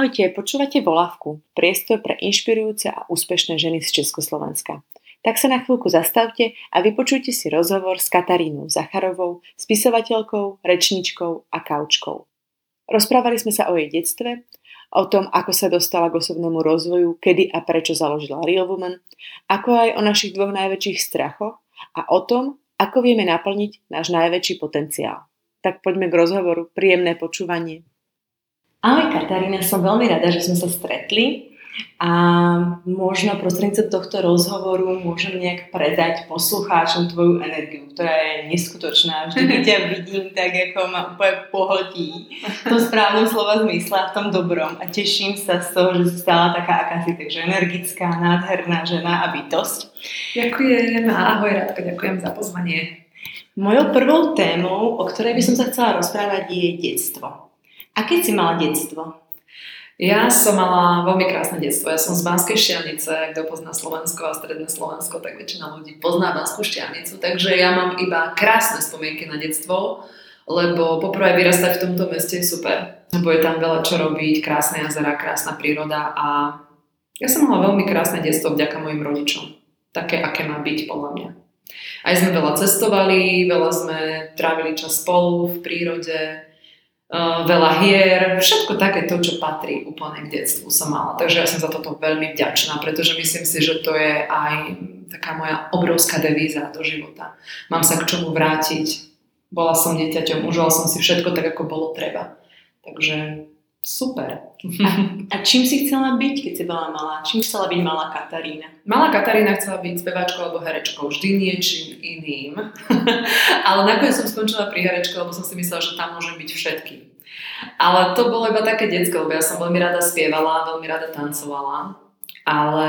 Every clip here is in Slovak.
Ahojte, počúvate Volavku, priestor pre inšpirujúce a úspešné ženy z Československa. Tak sa na chvíľku zastavte a vypočujte si rozhovor s Katarínou Zacharovou, spisovateľkou, rečničkou a kaučkou. Rozprávali sme sa o jej detstve, o tom, ako sa dostala k osobnému rozvoju, kedy a prečo založila Real Woman, ako aj o našich dvoch najväčších strachoch a o tom, ako vieme naplniť náš najväčší potenciál. Tak poďme k rozhovoru. Príjemné počúvanie. Ahoj Katarína, som veľmi rada, že sme sa stretli a možno prostredníctvom tohto rozhovoru môžem nejak predať poslucháčom tvoju energiu, ktorá je neskutočná. Vždy, keď ťa vidím, tak ako ma úplne pohltí to správnom slova zmysle v tom dobrom a teším sa z toho, že si stala taká akási takže energická, nádherná žena a bytosť. Ďakujem a ahoj Radka, ďakujem za pozvanie. Mojou prvou témou, o ktorej by som sa chcela rozprávať, je detstvo. Aké si mala detstvo? Ja som mala veľmi krásne detstvo. Ja som z Banskej Štiavnice, kto pozná Slovensko a Stredné Slovensko, tak väčšina ľudí pozná Banskú Štiavnicu. Takže ja mám iba krásne spomienky na detstvo, lebo poprvé vyrastať v tomto meste je super, lebo je tam veľa čo robiť, krásne jazera, krásna príroda a ja som mala veľmi krásne detstvo vďaka mojim rodičom. Také, aké má byť podľa mňa. Aj sme veľa cestovali, veľa sme trávili čas spolu v prírode, veľa hier, všetko také to, čo patrí úplne k detstvu som mala. Takže ja som za toto veľmi vďačná, pretože myslím si, že to je aj taká moja obrovská devíza do života. Mám sa k čomu vrátiť. Bola som dieťaťom, užila som si všetko tak, ako bolo treba. Takže Super. A, a čím si chcela byť, keď si bola malá? Čím chcela byť malá Katarína? Malá Katarína chcela byť speváčkou alebo herečkou, vždy niečím iným. Ale nakoniec som skončila pri herečke, lebo som si myslela, že tam môžem byť všetky. Ale to bolo iba také detské, lebo ja som veľmi rada spievala, veľmi rada tancovala. Ale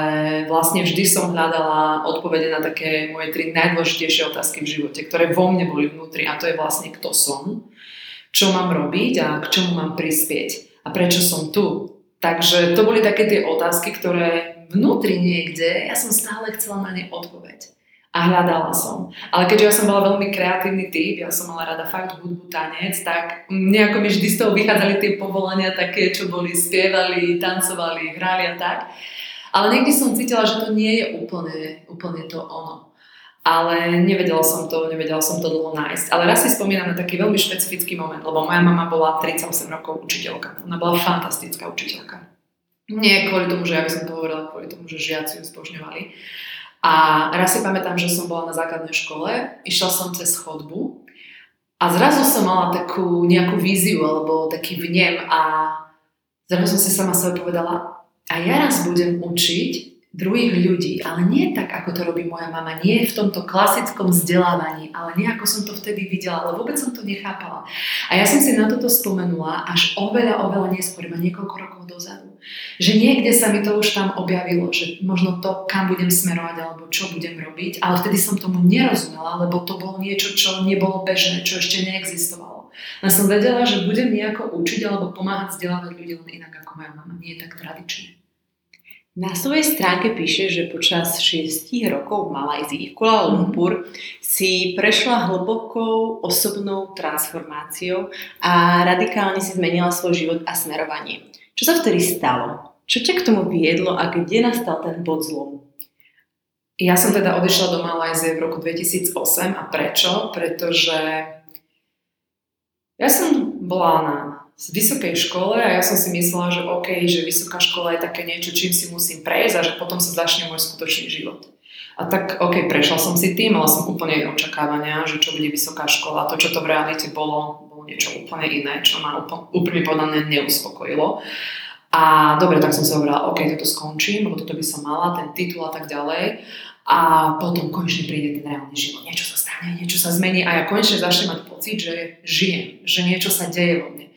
vlastne vždy som hľadala odpovede na také moje tri najdôležitejšie otázky v živote, ktoré vo mne boli vnútri a to je vlastne kto som, čo mám robiť a k čomu mám prispieť a prečo som tu. Takže to boli také tie otázky, ktoré vnútri niekde, ja som stále chcela na ne odpoveď. A hľadala som. Ale keďže ja som bola veľmi kreatívny typ, ja som mala rada fakt hudbu, tanec, tak nejako mi vždy z toho vychádzali tie povolania také, čo boli, spievali, tancovali, hrali a tak. Ale niekdy som cítila, že to nie je úplne, úplne to ono ale nevedela som to, nevedela som to dlho nájsť. Ale raz si spomínam na taký veľmi špecifický moment, lebo moja mama bola 38 rokov učiteľka. Ona bola fantastická učiteľka. Nie kvôli tomu, že ja by som to hovorila, kvôli tomu, že žiaci ju spožňovali. A raz si pamätám, že som bola na základnej škole, išla som cez chodbu a zrazu som mala takú nejakú víziu alebo taký vnem a zrazu som si sama sebe povedala, a ja raz budem učiť druhých ľudí, ale nie tak, ako to robí moja mama, nie v tomto klasickom vzdelávaní, ale nie ako som to vtedy videla, ale vôbec som to nechápala. A ja som si na toto spomenula až oveľa, oveľa neskôr, iba niekoľko rokov dozadu. Že niekde sa mi to už tam objavilo, že možno to, kam budem smerovať alebo čo budem robiť, ale vtedy som tomu nerozumela, lebo to bolo niečo, čo nebolo bežné, čo ešte neexistovalo. Len som vedela, že budem nejako učiť alebo pomáhať vzdelávať ľudí len inak ako moja mama, nie tak tradične. Na svojej stránke píše, že počas 6 rokov v Malajzii v Kuala Lumpur si prešla hlbokou osobnou transformáciou a radikálne si zmenila svoj život a smerovanie. Čo sa vtedy stalo? Čo ťa k tomu viedlo a kde nastal ten bod zlomu? Ja som teda odišla do Malajzie v roku 2008 a prečo? Pretože ja som bola na z vysokej škole a ja som si myslela, že OK, že vysoká škola je také niečo, čím si musím prejsť a že potom sa začne môj skutočný život. A tak OK, prešla som si tým, mala som úplne iné očakávania, že čo bude vysoká škola. To, čo to v realite bolo, bolo niečo úplne iné, čo ma úplne, úplne povedané neuspokojilo. A dobre, tak som sa hovorila, OK, toto skončím, lebo toto by som mala, ten titul a tak ďalej. A potom konečne príde ten reálny život. Niečo sa stane, niečo sa zmení a ja konečne začnem mať pocit, že žijem, že niečo sa deje vo mne.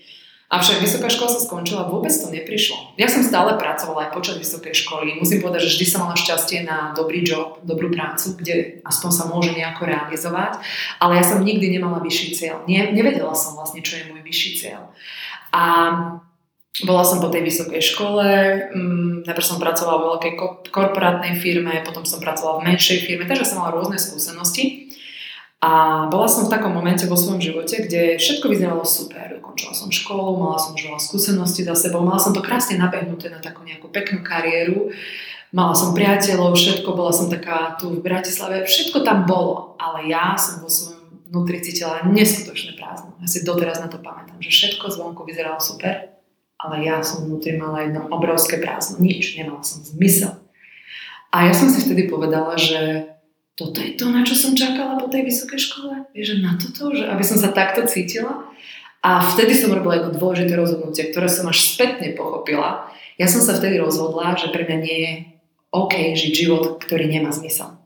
Avšak vysoká škola sa skončila, vôbec to neprišlo. Ja som stále pracovala aj počas vysokej školy. Musím povedať, že vždy som mala šťastie na dobrý job, dobrú prácu, kde aspoň sa môže nejako realizovať, ale ja som nikdy nemala vyšší cieľ. Nie, nevedela som vlastne, čo je môj vyšší cieľ. A bola som po tej vysokej škole, um, najprv som pracovala vo veľkej korporátnej firme, potom som pracovala v menšej firme, takže som mala rôzne skúsenosti. A bola som v takom momente vo svojom živote, kde všetko vyzeralo super dokončila som školu, mala som už veľa skúseností za sebou, mala som to krásne nabehnuté na takú nejakú peknú kariéru, mala som priateľov, všetko, bola som taká tu v Bratislave, všetko tam bolo, ale ja som vo svojom vnútri cítila neskutočné prázdno. Ja si doteraz na to pamätám, že všetko zvonku vyzeralo super, ale ja som vnútri mala jedno obrovské prázdno, nič, nemala som zmysel. A ja som si vtedy povedala, že toto je to, na čo som čakala po tej vysokej škole, že na toto, že aby som sa takto cítila. A vtedy som robila jedno dôležité rozhodnutie, ktoré som až spätne pochopila. Ja som sa vtedy rozhodla, že pre mňa nie je OK žiť život, ktorý nemá zmysel.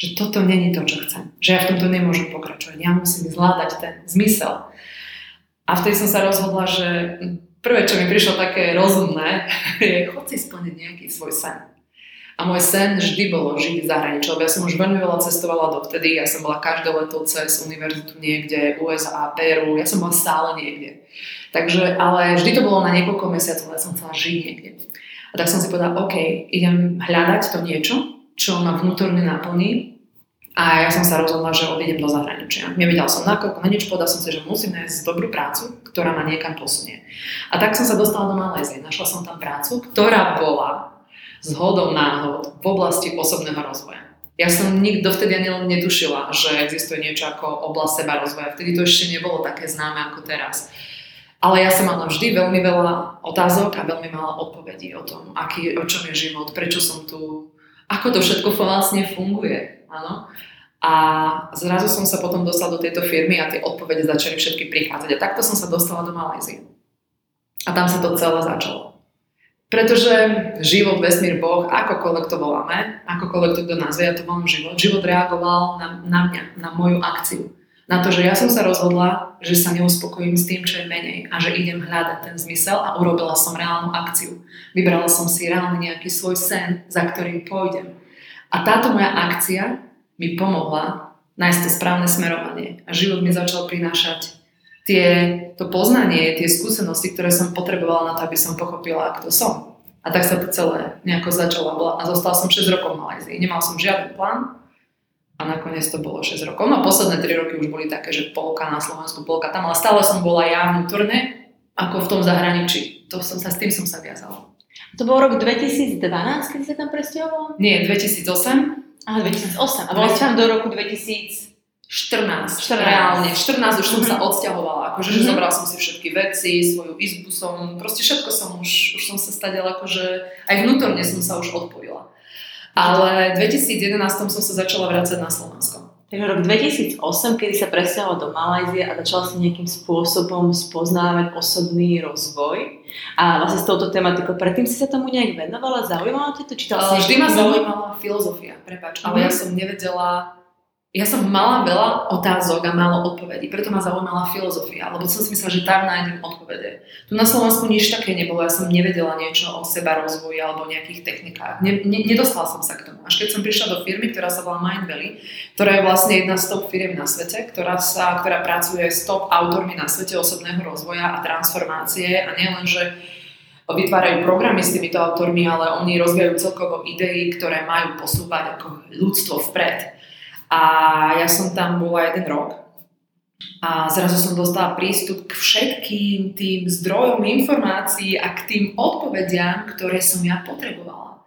Že toto není to, čo chcem. Že ja v tomto nemôžem pokračovať. Ja musím zvládať ten zmysel. A vtedy som sa rozhodla, že prvé, čo mi prišlo také rozumné, je chod si splniť nejaký svoj sen. A môj sen vždy bolo žiť v zahraničí, lebo ja som už veľmi veľa cestovala dovtedy, ja som bola každé leto cez univerzitu niekde, USA, Peru, ja som bola stále niekde. Takže, ale vždy to bolo na niekoľko mesiacov, ja som chcela žiť niekde. A tak som si povedala, OK, idem hľadať to niečo, čo ma vnútorne naplní a ja som sa rozhodla, že odídem do zahraničia. Nevedela som na koľko, na nič, povedala som si, že musím nájsť dobrú prácu, ktorá ma niekam posunie. A tak som sa dostala do Malézie. Našla som tam prácu, ktorá bola zhodou náhod v oblasti osobného rozvoja. Ja som nikto vtedy ani len netušila, že existuje niečo ako oblasť seba rozvoja. Vtedy to ešte nebolo také známe ako teraz. Ale ja som mala vždy veľmi veľa otázok a veľmi málo odpovedí o tom, aký, o čom je život, prečo som tu, ako to všetko vlastne funguje. Áno? A zrazu som sa potom dostala do tejto firmy a tie odpovede začali všetky prichádzať. A takto som sa dostala do Malajzie. A tam sa to celé začalo. Pretože život, vesmír, Boh, akokoľvek to voláme, akokoľvek to kto nazve, ja to volám život, život reagoval na, na mňa, na moju akciu. Na to, že ja som sa rozhodla, že sa neuspokojím s tým, čo je menej a že idem hľadať ten zmysel a urobila som reálnu akciu. Vybrala som si reálne nejaký svoj sen, za ktorým pôjdem. A táto moja akcia mi pomohla nájsť to správne smerovanie a život mi začal prinášať tie, to poznanie, tie skúsenosti, ktoré som potrebovala na to, aby som pochopila, kto som. A tak sa to celé nejako začalo. A zostala som 6 rokov v Malajzii. Nemal som žiaden plán a nakoniec to bolo 6 rokov. No posledné 3 roky už boli také, že polka na Slovensku, polka tam, ale stále som bola ja vnútorne, ako v tom zahraničí. To som sa, s tým som sa viazala. To bol rok 2012, keď sa tam presťahovala? Nie, 2008. Aha, 2008. A bola tam do roku 2000... 14, 14. reálne. 14 už som sa odsťahovala, akože mm-hmm. zobral som si všetky veci, svoju izbu som, proste všetko som už, už som sa stadila, akože aj vnútorne som sa už odpojila. Ale v 2011 som sa začala vrácať na Slovensko. Takže rok 2008, kedy sa presťahovala do Malajzie a začala si nejakým spôsobom spoznávať osobný rozvoj a vlastne s touto tematikou. Predtým si sa tomu nejak venovala, zaujímala ťa to? Čítala si Vždy ma zaujímala filozofia, prepač, ale ja som nevedela ja som mala veľa otázok a málo odpovedí, preto ma zaujímala filozofia, lebo som si myslela, že tam nájdem odpovede. Tu na Slovensku nič také nebolo, ja som nevedela niečo o seba rozvoji alebo nejakých technikách. Ne, ne, nedostala som sa k tomu. Až keď som prišla do firmy, ktorá sa volá Mind Valley, ktorá je vlastne jedna z top firiem na svete, ktorá, sa, ktorá pracuje s top autormi na svete osobného rozvoja a transformácie a nielen, že vytvárajú programy s týmito autormi, ale oni rozvíjajú celkovo idei, ktoré majú posúvať ako ľudstvo vpred. A ja som tam bola jeden rok a zrazu som dostala prístup k všetkým tým zdrojom informácií a k tým odpovediam, ktoré som ja potrebovala.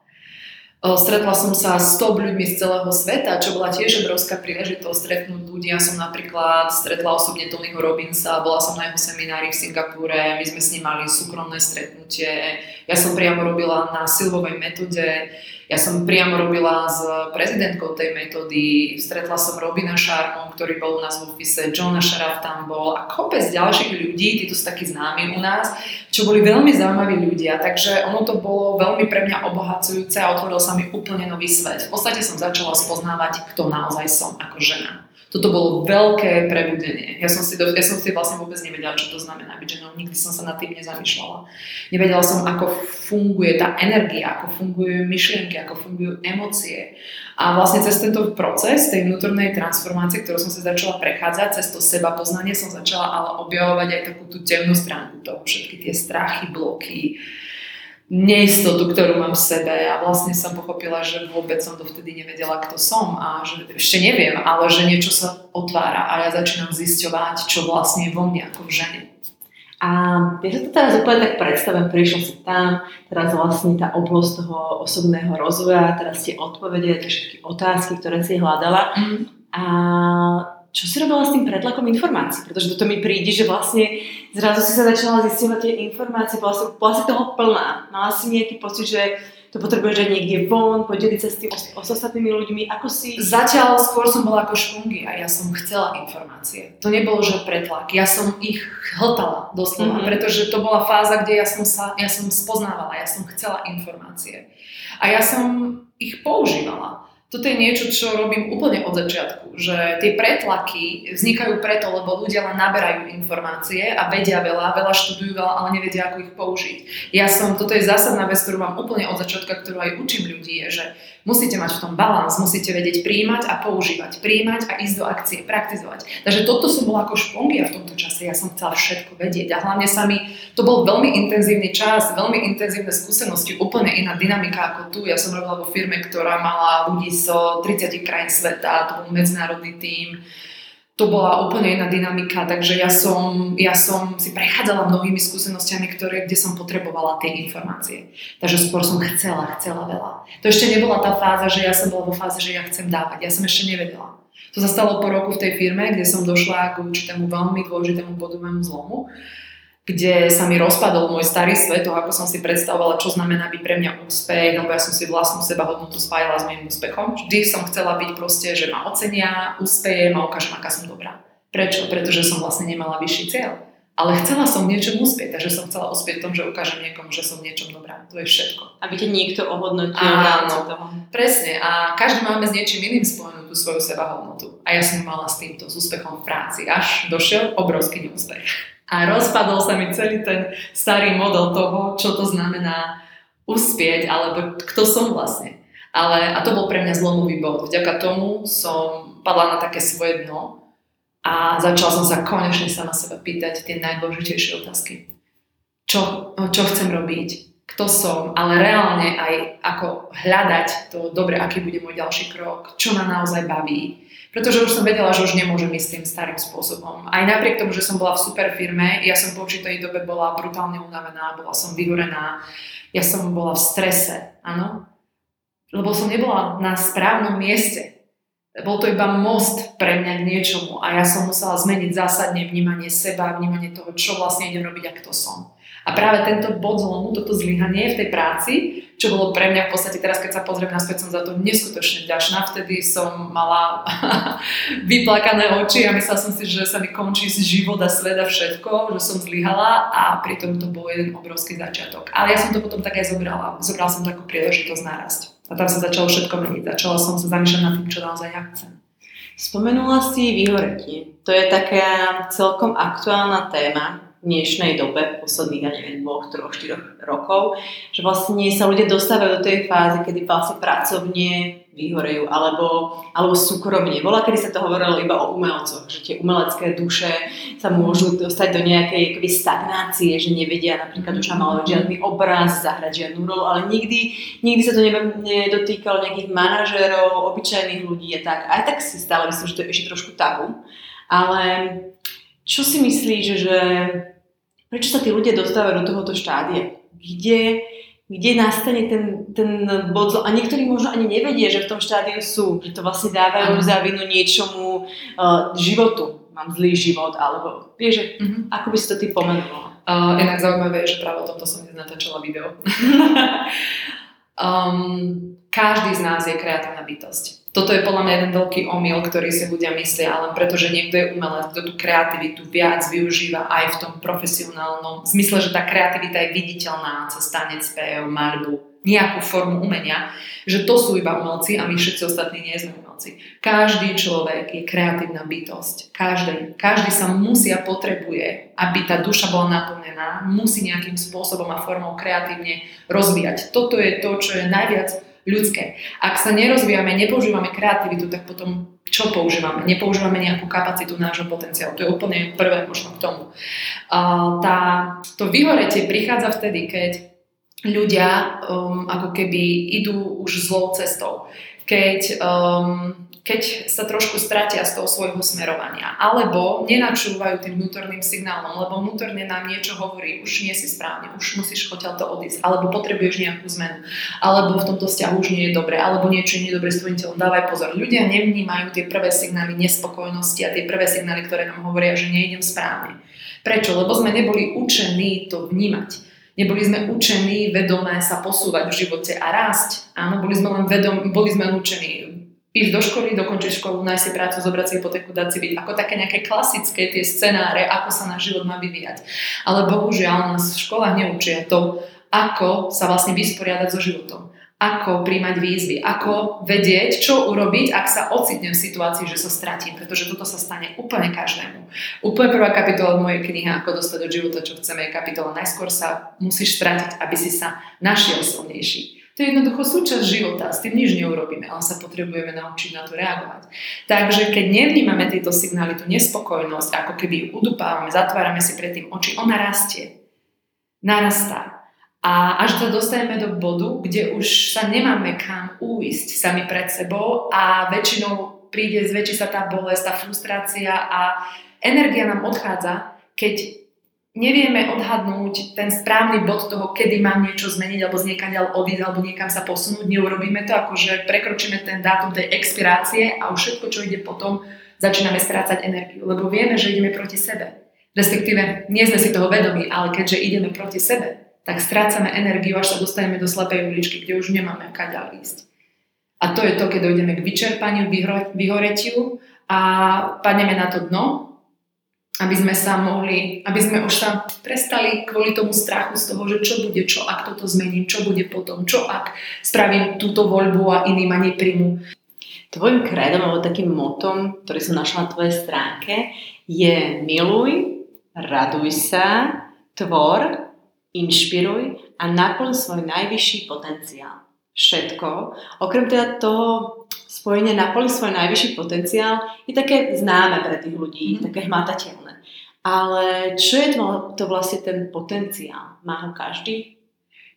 Stretla som sa s top ľuďmi z celého sveta, čo bola tiež obrovská príležitosť stretnúť ľudí. Ja som napríklad stretla osobne Tonyho Robinsa, bola som na jeho seminári v Singapúre, my sme s ním mali súkromné stretnutie. Ja som priamo robila na silovej metóde ja som priamo robila s prezidentkou tej metódy, stretla som Robina Šarmu, ktorý bol u nás v ofise, Johna Sharaf tam bol a kopec ďalších ľudí, títo sú takí známi u nás, čo boli veľmi zaujímaví ľudia, takže ono to bolo veľmi pre mňa obohacujúce a otvoril sa mi úplne nový svet. V podstate som začala spoznávať, kto naozaj som ako žena toto bolo veľké prebudenie. Ja som si, do, ja som si vlastne vôbec nevedela, čo to znamená byť ženou. Nikdy som sa nad tým nezamýšľala. Nevedela som, ako funguje tá energia, ako fungujú myšlienky, ako fungujú emócie. A vlastne cez tento proces tej vnútornej transformácie, ktorú som sa začala prechádzať, cez to seba poznanie som začala ale objavovať aj takú tú temnú stránku toho, všetky tie strachy, bloky, neistotu, ktorú mám v sebe a vlastne som pochopila, že vôbec som dovtedy nevedela, kto som a že ešte neviem, ale že niečo sa otvára a ja začínam zisťovať, čo vlastne je vo mne ako v žene. A ja sa to teraz úplne tak predstavím, prišla si tam, teraz vlastne tá oblasť toho osobného rozvoja, teraz tie odpovede, tie všetky otázky, ktoré si hľadala. Mm. A čo si robila s tým pretlakom informácií? Pretože toto mi príde, že vlastne zrazu si sa začala zistovať tie informácie, bola si, bola si toho plná. Mala si nejaký pocit, že to potrebuješ dať niekde von, podeliť sa s tým s ostatnými ľuďmi, ako si... Zatiaľ skôr som bola ako špungy a ja som chcela informácie. To nebolo, že pretlak. Ja som ich hltala doslova, mm-hmm. pretože to bola fáza, kde ja som sa, ja som spoznávala, ja som chcela informácie. A ja som ich používala toto je niečo, čo robím úplne od začiatku, že tie pretlaky vznikajú preto, lebo ľudia len naberajú informácie a vedia veľa, veľa študujú veľa, ale nevedia, ako ich použiť. Ja som, toto je zásadná vec, ktorú mám úplne od začiatku, ktorú aj učím ľudí, je, že musíte mať v tom balans, musíte vedieť príjmať a používať, príjmať a ísť do akcie, praktizovať. Takže toto som bola ako špongia v tomto čase, ja som chcela všetko vedieť a hlavne sa mi, to bol veľmi intenzívny čas, veľmi intenzívne skúsenosti, úplne iná dynamika ako tu. Ja som robila vo firme, ktorá mala ľudí zo 30 krajín sveta, to bol medzinárodný tím, to bola úplne iná dynamika, takže ja som, ja som si prechádzala mnohými skúsenostiami, ktoré, kde som potrebovala tie informácie. Takže skôr som chcela, chcela veľa. To ešte nebola tá fáza, že ja som bola vo fáze, že ja chcem dávať. Ja som ešte nevedela. To sa stalo po roku v tej firme, kde som došla k určitému veľmi dôležitému bodovému zlomu kde sa mi rozpadol môj starý svet, toho, ako som si predstavovala, čo znamená byť pre mňa úspech, lebo ja som si vlastnú seba hodnotu spájala s mojim úspechom. Vždy som chcela byť proste, že ma ocenia, úspejem a ukážem, aká som dobrá. Prečo? Pretože som vlastne nemala vyšší cieľ. Ale chcela som niečom uspieť, takže som chcela uspieť v tom, že ukážem niekomu, že som niečom dobrá. To je všetko. Aby ťa niekto ohodnotil. Áno, toho. presne. A každý máme s niečím iným spojenú tú svoju seba hodnotu. A ja som mala s týmto, s úspechom v práci. Až došiel obrovský neúspech. A rozpadol sa mi celý ten starý model toho, čo to znamená uspieť, alebo kto som vlastne. Ale, a to bol pre mňa zlomový bod. Vďaka tomu som padla na také svoje dno a začala som sa konečne sama seba pýtať tie najdôležitejšie otázky. Čo, čo chcem robiť, kto som, ale reálne aj ako hľadať to dobre, aký bude môj ďalší krok, čo ma naozaj baví, pretože už som vedela, že už nemôžem ísť tým starým spôsobom. Aj napriek tomu, že som bola v super firme, ja som po určitej dobe bola brutálne unavená, bola som vyhorená, ja som bola v strese, áno. Lebo som nebola na správnom mieste. Bol to iba most pre mňa k niečomu a ja som musela zmeniť zásadne vnímanie seba, vnímanie toho, čo vlastne idem robiť a kto som. A práve tento bod zlomu, toto zlyhanie v tej práci, čo bolo pre mňa v podstate teraz, keď sa pozriem naspäť, som za to neskutočne vďačná. Vtedy som mala vyplakané oči a myslela som si, že sa mi končí z život a svet všetko, že som zlyhala a pritom to bol jeden obrovský začiatok. Ale ja som to potom tak aj zobrala. Zobrala som to ako príležitosť narásť. A tam sa začalo všetko meniť. Začala som sa zamýšľať nad tým, čo naozaj ja chcem. Spomenula si vyhoretie. To je taká celkom aktuálna téma dnešnej dobe, posledných, ja neviem, dvoch, troch, štyroch rokov, že vlastne sa ľudia dostávajú do tej fázy, kedy vlastne pracovne vyhorejú, alebo, alebo súkromne. Bola, kedy sa to hovorilo iba o umelcoch, že tie umelecké duše sa môžu dostať do nejakej akoby, stagnácie, že nevedia napríklad už namalovať žiadny obraz, zahrať žiadnu rolu, ale nikdy, nikdy sa to nedotýkalo nejakých manažérov, obyčajných ľudí a tak. Aj tak si stále myslím, že to je ešte trošku tabu. Ale čo si myslíš, že prečo sa tí ľudia dostávajú do tohoto štádia? Kde, kde nastane ten, ten bod A niektorí možno ani nevedia, že v tom štádiu sú, že to vlastne dávajú za vinu niečomu uh, životu. Mám zlý život, alebo vieš, mm-hmm. ako by si to ty pomenovala? Uh, inak zaujímavé je, že práve o tomto som dnes natáčala video. um, každý z nás je kreatívna bytosť toto je podľa mňa jeden veľký omyl, ktorý si ľudia myslia, ale pretože niekto je umelec, kto tú kreativitu viac využíva aj v tom profesionálnom v zmysle, že tá kreativita je viditeľná cez tanec, spev, marbu, nejakú formu umenia, že to sú iba umelci a my všetci ostatní nie sme umelci. Každý človek je kreatívna bytosť. Každý, každý sa musí a potrebuje, aby tá duša bola naplnená, musí nejakým spôsobom a formou kreatívne rozvíjať. Toto je to, čo je najviac ľudské. Ak sa nerozvíjame, nepoužívame kreativitu, tak potom čo používame? Nepoužívame nejakú kapacitu nášho potenciálu. To je úplne prvé možno k tomu. Tá, to vyhoretie prichádza vtedy, keď ľudia um, ako keby idú už zlou cestou keď um, keď sa trošku stratia z toho svojho smerovania. Alebo nenačúvajú tým vnútorným signálom, lebo vnútorne nám niečo hovorí, už nie si správne, už musíš odtiaľ to odísť, alebo potrebuješ nejakú zmenu, alebo v tomto vzťahu už nie je dobre, alebo niečo nie je dobre s tvojim telom. Dávaj pozor. Ľudia nevnímajú tie prvé signály nespokojnosti a tie prvé signály, ktoré nám hovoria, že nejdem správne. Prečo? Lebo sme neboli učení to vnímať. Neboli sme učení vedomé sa posúvať v živote a rásť. Áno, boli sme len vedom, boli sme učení ísť do školy, dokončiť školu, nájsť si prácu, zobrať si hypotéku, dať si byť. Ako také nejaké klasické tie scenáre, ako sa náš život má vyvíjať. Ale bohužiaľ nás v školách neučia to, ako sa vlastne vysporiadať so životom. Ako príjmať výzvy, ako vedieť, čo urobiť, ak sa ocitnem v situácii, že sa stratím, pretože toto sa stane úplne každému. Úplne prvá kapitola v mojej knihe, ako dostať do života, čo chceme, je kapitola Najskôr sa musíš stratiť, aby si sa našiel silnejší. To je jednoducho súčasť života, s tým nič neurobíme, ale sa potrebujeme naučiť na to reagovať. Takže keď nevnímame tieto signály, tú nespokojnosť, ako keby ju udupávame, zatvárame si pred tým oči, ona rastie. Narastá. A až sa dostaneme do bodu, kde už sa nemáme kam uísť sami pred sebou a väčšinou príde, zväčší sa tá bolesť, tá frustrácia a energia nám odchádza, keď nevieme odhadnúť ten správny bod toho, kedy mám niečo zmeniť alebo z niekaď odísť alebo niekam sa posunúť, neurobíme to, akože prekročíme ten dátum tej expirácie a už všetko, čo ide potom, začíname strácať energiu, lebo vieme, že ideme proti sebe. Respektíve, nie sme si toho vedomi, ale keďže ideme proti sebe, tak strácame energiu, až sa dostaneme do slepej uličky, kde už nemáme kaďal ísť. A to je to, keď dojdeme k vyčerpaniu, vyhoretiu a padneme na to dno aby sme sa mohli, aby sme už sa prestali kvôli tomu strachu z toho, že čo bude, čo ak toto zmením, čo bude potom, čo ak spravím túto voľbu a iní ma nepríjmu. Tvojim kredom alebo takým motom, ktorý som našla na tvojej stránke, je miluj, raduj sa, tvor, inšpiruj a naplň svoj najvyšší potenciál. Všetko, okrem teda toho spojenie naplniť svoj najvyšší potenciál je také známe pre tých ľudí, mm. také hmatateľné. Ale čo je to, to vlastne ten potenciál? Má ho každý?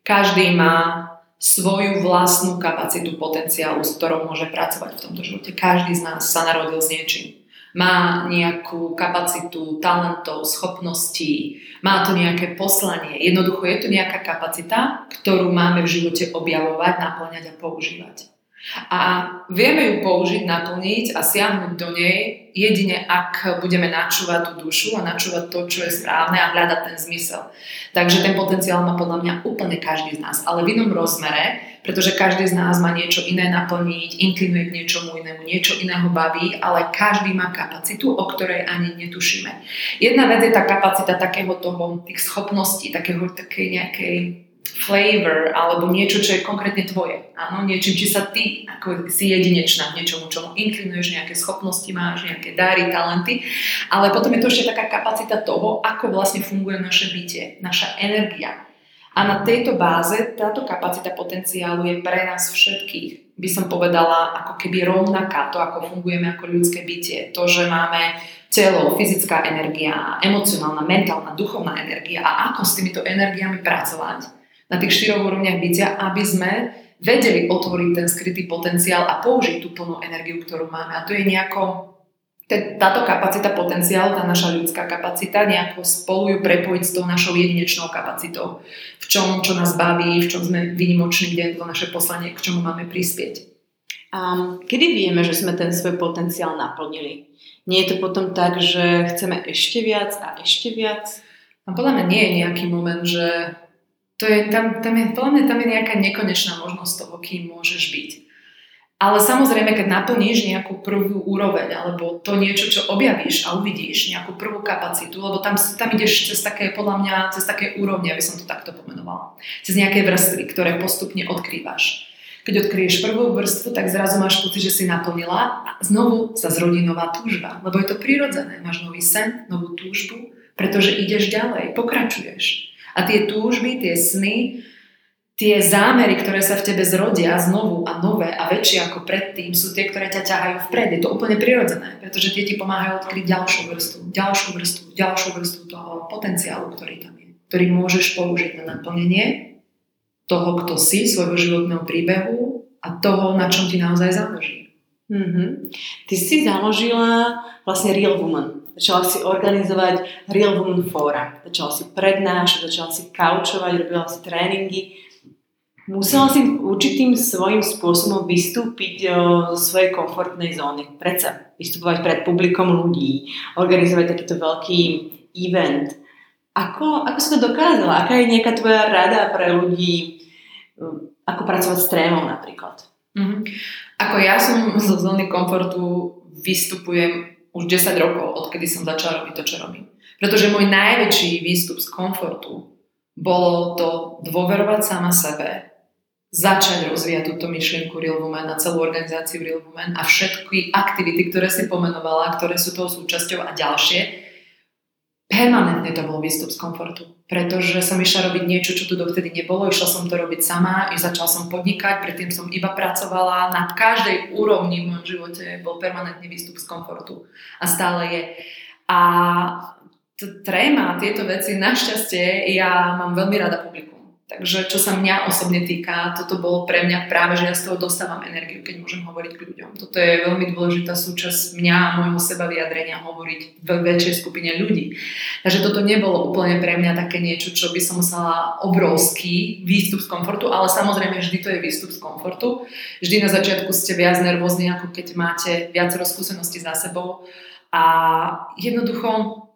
Každý má svoju vlastnú kapacitu potenciálu, s ktorou môže pracovať v tomto živote. Každý z nás sa narodil s niečím. Má nejakú kapacitu talentov, schopností, má to nejaké poslanie. Jednoducho je to nejaká kapacita, ktorú máme v živote objavovať, naplňať a používať. A vieme ju použiť, naplniť a siahnuť do nej jedine, ak budeme načúvať tú dušu a načúvať to, čo je správne a hľadať ten zmysel. Takže ten potenciál má podľa mňa úplne každý z nás, ale v inom rozmere, pretože každý z nás má niečo iné naplniť, inklinuje k niečomu inému, niečo iného baví, ale každý má kapacitu, o ktorej ani netušíme. Jedna vec je tá kapacita takého toho, tých schopností, takého, takej nejakej flavor alebo niečo, čo je konkrétne tvoje. Áno, niečím, či sa ty ako si jedinečná v niečomu, čomu inklinuješ, nejaké schopnosti máš, nejaké dary, talenty, ale potom je to ešte taká kapacita toho, ako vlastne funguje naše bytie, naša energia. A na tejto báze táto kapacita potenciálu je pre nás všetkých, by som povedala, ako keby rovnaká to, ako fungujeme ako ľudské bytie. To, že máme telo, fyzická energia, emocionálna, mentálna, duchovná energia a ako s týmito energiami pracovať na tých štyroch úrovniach bytia, aby sme vedeli otvoriť ten skrytý potenciál a použiť tú plnú energiu, ktorú máme. A to je nejako, táto kapacita, potenciál, tá naša ľudská kapacita, nejako spolu ju prepojiť s tou našou jedinečnou kapacitou. V čom, čo nás baví, v čom sme vynimoční, kde je to naše poslanie, k čomu máme prispieť. A kedy vieme, že sme ten svoj potenciál naplnili? Nie je to potom tak, že chceme ešte viac a ešte viac? A podľa mňa nie je nejaký moment, že to je, tam, tam je, podľa mňa tam je nejaká nekonečná možnosť toho, kým môžeš byť. Ale samozrejme, keď naplníš nejakú prvú úroveň, alebo to niečo, čo objavíš a uvidíš, nejakú prvú kapacitu, lebo tam, tam ideš cez také, podľa mňa, cez také úrovne, aby som to takto pomenovala. Cez nejaké vrstvy, ktoré postupne odkrývaš. Keď odkryješ prvú vrstvu, tak zrazu máš pocit, že si naplnila a znovu sa zrodí nová túžba. Lebo je to prirodzené. Máš nový sen, novú túžbu, pretože ideš ďalej, pokračuješ. A tie túžby, tie sny, tie zámery, ktoré sa v tebe zrodia znovu a nové a väčšie ako predtým, sú tie, ktoré ťa ťahajú vpred. Je to úplne prirodzené, pretože tie ti pomáhajú odkryť ďalšiu vrstvu, ďalšiu vrstvu, ďalšiu vrstvu toho potenciálu, ktorý tam je, ktorý môžeš použiť na naplnenie toho, kto si, svojho životného príbehu a toho, na čom ti naozaj záleží. Mm-hmm. Ty si založila vlastne Real Woman. Začala si organizovať Real Woman fóra. Začala si prednášať, začala si kaučovať, robila si tréningy. Musela si určitým svojím spôsobom vystúpiť zo svojej komfortnej zóny. Predsa vystupovať pred publikom ľudí, organizovať takýto veľký event. Ako, ako si to dokázala? Aká je nejaká tvoja rada pre ľudí, ako pracovať s trémou napríklad? Mm-hmm. Ako ja som zo zóny komfortu vystupujem už 10 rokov, odkedy som začala robiť to, čo robím. Pretože môj najväčší výstup z komfortu bolo to dôverovať sama sebe, začať rozvíjať túto myšlienku Real Woman a celú organizáciu Real Woman a všetky aktivity, ktoré si pomenovala, ktoré sú toho súčasťou a ďalšie, permanentne to bol výstup z komfortu. Pretože som išla robiť niečo, čo tu dovtedy nebolo, išla som to robiť sama, začala som podnikať, predtým som iba pracovala, na každej úrovni v mojom živote bol permanentný výstup z komfortu. A stále je. A tréma, tieto veci, našťastie, ja mám veľmi rada publikum. Takže čo sa mňa osobne týka, toto bolo pre mňa práve, že ja z toho dostávam energiu, keď môžem hovoriť k ľuďom. Toto je veľmi dôležitá súčasť mňa a môjho seba vyjadrenia hovoriť v väčšej skupine ľudí. Takže toto nebolo úplne pre mňa také niečo, čo by som musela obrovský výstup z komfortu, ale samozrejme vždy to je výstup z komfortu. Vždy na začiatku ste viac nervózni, ako keď máte viac skúseností za sebou. A jednoducho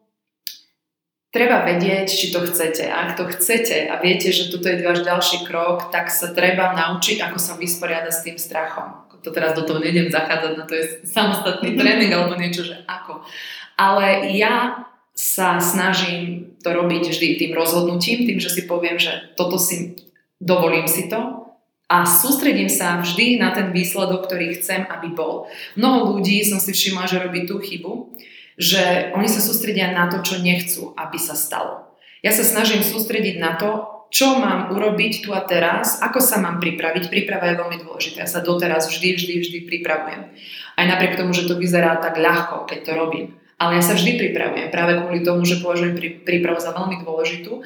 treba vedieť, či to chcete. A ak to chcete a viete, že toto je váš ďalší krok, tak sa treba naučiť, ako sa vysporiadať s tým strachom. To teraz do toho nejdem zachádzať, na to je samostatný mhm. tréning alebo niečo, že ako. Ale ja sa snažím to robiť vždy tým rozhodnutím, tým, že si poviem, že toto si dovolím si to a sústredím sa vždy na ten výsledok, ktorý chcem, aby bol. Mnoho ľudí som si všimla, že robí tú chybu, že oni sa sústredia na to, čo nechcú, aby sa stalo. Ja sa snažím sústrediť na to, čo mám urobiť tu a teraz, ako sa mám pripraviť. Príprava je veľmi dôležitá. Ja sa doteraz vždy, vždy, vždy pripravujem. Aj napriek tomu, že to vyzerá tak ľahko, keď to robím. Ale ja sa vždy pripravujem práve kvôli tomu, že považujem prípravu za veľmi dôležitú.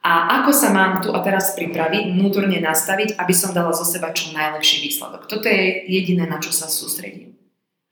A ako sa mám tu a teraz pripraviť, vnútorne nastaviť, aby som dala zo seba čo najlepší výsledok. Toto je jediné, na čo sa sústredím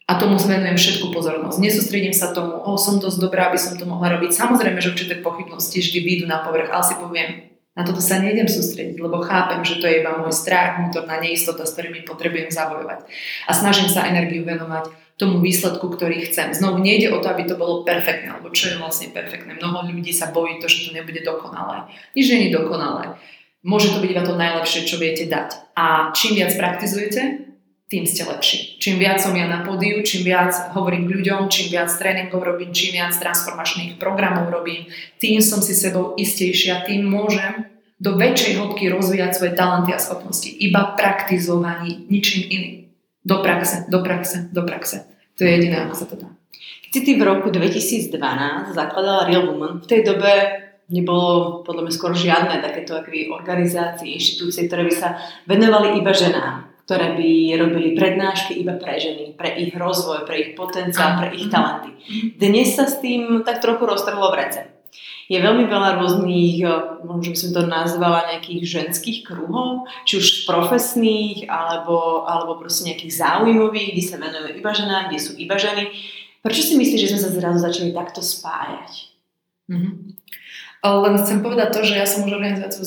a tomu venujem všetku pozornosť. Nesústredím sa tomu, o, som dosť dobrá, aby som to mohla robiť. Samozrejme, že určité pochybnosti vždy výjdu na povrch, ale si poviem, na toto sa nejdem sústrediť, lebo chápem, že to je iba môj strach, vnútorná neistota, s ktorými potrebujem zabojovať. A snažím sa energiu venovať tomu výsledku, ktorý chcem. Znovu nejde o to, aby to bolo perfektné, lebo čo je vlastne perfektné. Mnoho ľudí sa bojí to, že to nebude dokonalé. Nič nie je dokonalé. Môže to byť iba to najlepšie, čo viete dať. A čím viac praktizujete, tým ste lepší. Čím viac som ja na pódiu, čím viac hovorím ľuďom, čím viac tréningov robím, čím viac transformačných programov robím, tým som si sebou istejšia, tým môžem do väčšej hĺbky rozvíjať svoje talenty a schopnosti. Iba praktizovaní, ničím iným. Do praxe, do praxe, do praxe. To je jediné, ako sa to dá. Keď si ty v roku 2012 zakladala Real Woman, v tej dobe nebolo podľa mňa skoro žiadne takéto organizácie, inštitúcie, ktoré by sa venovali iba ženám ktoré by robili prednášky iba pre ženy, pre ich rozvoj, pre ich potenciál, pre ich talenty. Dnes sa s tým tak trochu roztrhlo v rece. Je veľmi veľa rôznych, možno by som to nazvala nejakých ženských kruhov, či už profesných, alebo, alebo proste nejakých záujmových, kde sa venujú iba ženám, kde sú iba ženy. Prečo si myslíš, že sme sa zrazu začali takto spájať? Mm-hmm. Len chcem povedať to, že ja som už organizáciu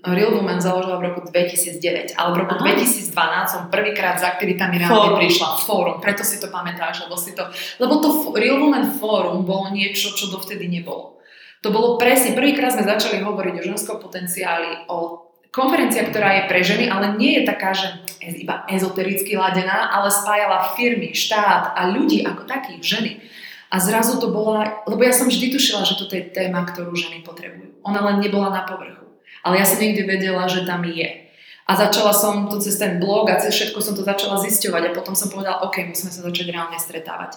Real Women založila v roku 2009, ale v roku Aha. 2012 som prvýkrát s aktivitami reálne prišla fórum, preto si to pamätáš, lebo si to, lebo to Real Women fórum bolo niečo, čo dovtedy nebolo. To bolo presne, prvýkrát sme začali hovoriť o ženskom potenciáli, o konferencia, ktorá je pre ženy, ale nie je taká, že iba ezotericky ladená, ale spájala firmy, štát a ľudí ako takých, ženy. A zrazu to bola, lebo ja som vždy tušila, že toto je téma, ktorú ženy potrebujú. Ona len nebola na povrchu. Ale ja som niekde vedela, že tam je. A začala som to cez ten blog a cez všetko som to začala zisťovať a potom som povedala, OK, musíme sa začať reálne stretávať.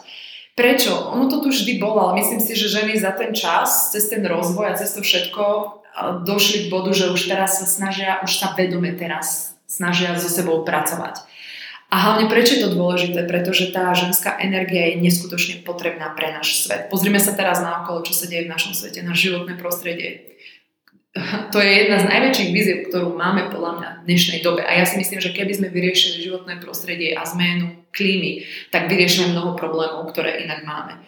Prečo? Ono to tu vždy bolo, ale myslím si, že ženy za ten čas, cez ten rozvoj a cez to všetko došli k bodu, že už teraz sa snažia, už sa vedome teraz snažia so sebou pracovať. A hlavne prečo je to dôležité? Pretože tá ženská energia je neskutočne potrebná pre náš svet. Pozrime sa teraz na okolo, čo sa deje v našom svete, na životné prostredie. to je jedna z najväčších víziev, ktorú máme podľa mňa v dnešnej dobe. A ja si myslím, že keby sme vyriešili životné prostredie a zmenu klímy, tak vyriešime mnoho problémov, ktoré inak máme.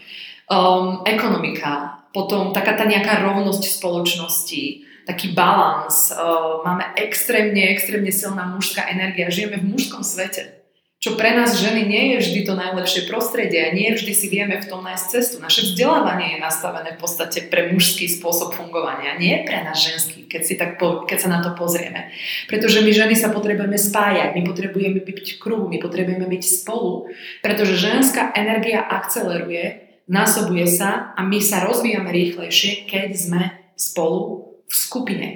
Um, ekonomika, potom taká tá nejaká rovnosť spoločnosti, taký balans, uh, máme extrémne, extrémne silná mužská energia, žijeme v mužskom svete čo pre nás ženy nie je vždy to najlepšie prostredie a nie vždy si vieme v tom nájsť cestu. Naše vzdelávanie je nastavené v podstate pre mužský spôsob fungovania, nie pre nás ženský, keď, si tak po, keď sa na to pozrieme. Pretože my ženy sa potrebujeme spájať, my potrebujeme byť v kruhu, my potrebujeme byť spolu, pretože ženská energia akceleruje, násobuje sa a my sa rozvíjame rýchlejšie, keď sme spolu v skupine.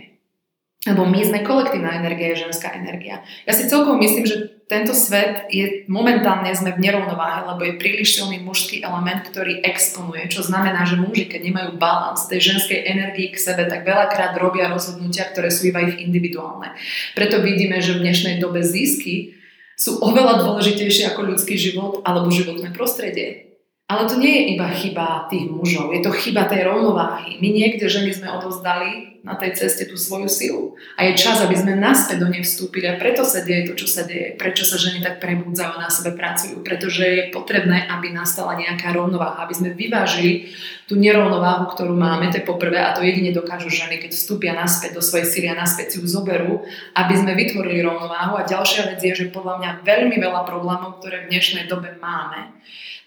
Lebo my sme kolektívna energia, je ženská energia. Ja si celkom myslím, že tento svet je momentálne sme v nerovnováhe, lebo je príliš silný mužský element, ktorý exponuje, čo znamená, že muži, keď nemajú balans tej ženskej energii k sebe, tak veľakrát robia rozhodnutia, ktoré sú iba ich individuálne. Preto vidíme, že v dnešnej dobe zisky sú oveľa dôležitejšie ako ľudský život alebo životné prostredie. Ale to nie je iba chyba tých mužov, je to chyba tej rovnováhy. My niekde ženy sme odovzdali na tej ceste tú svoju silu. A je čas, aby sme naspäť do nej vstúpili a preto sa deje to, čo sa deje. Prečo sa ženy tak prebudzajú na sebe pracujú. Pretože je potrebné, aby nastala nejaká rovnováha, aby sme vyvážili tú nerovnováhu, ktorú máme, to je poprvé a to jedine dokážu ženy, keď vstúpia naspäť do svojej síly a naspäť si ju zoberú, aby sme vytvorili rovnováhu. A ďalšia vec je, že podľa mňa veľmi veľa problémov, ktoré v dnešnej dobe máme,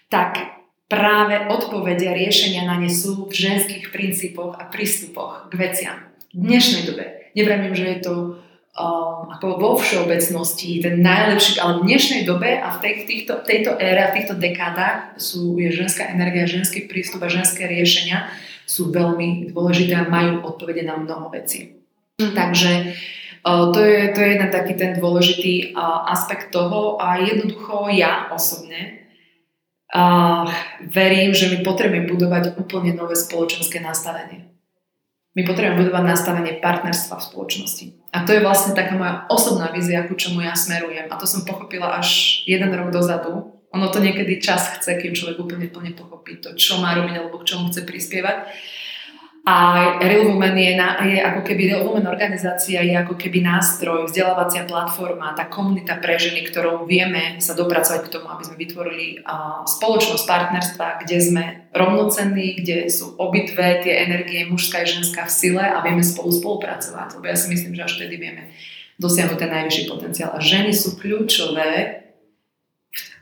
tak práve odpovede a riešenia na ne sú v ženských princípoch a prístupoch k veciam v dnešnej dobe. Nevravím, že je to um, ako vo všeobecnosti ten najlepší, ale v dnešnej dobe a v tej, týchto, tejto ére, v týchto dekádach sú, je ženská energia, ženský prístup a ženské riešenia sú veľmi dôležité a majú odpovede na mnoho vecí. Mm. Takže uh, to je, to je jeden taký ten dôležitý uh, aspekt toho a jednoducho ja osobne uh, verím, že my potrebujeme budovať úplne nové spoločenské nastavenie. My potrebujeme budovať nastavenie partnerstva v spoločnosti. A to je vlastne taká moja osobná vízia, ku čomu ja smerujem. A to som pochopila až jeden rok dozadu. Ono to niekedy čas chce, kým človek úplne plne pochopí to, čo má robiť alebo k čomu chce prispievať. A Real Women je, na, je ako keby Real Women organizácia je ako keby nástroj, vzdelávacia platforma, tá komunita pre ženy, ktorou vieme sa dopracovať k tomu, aby sme vytvorili uh, spoločnosť partnerstva, kde sme rovnocenní, kde sú obidve tie energie mužská a ženská v sile a vieme spolu spolupracovať. Lebo ja si myslím, že až vtedy vieme dosiahnuť ten najvyšší potenciál. A ženy sú kľúčové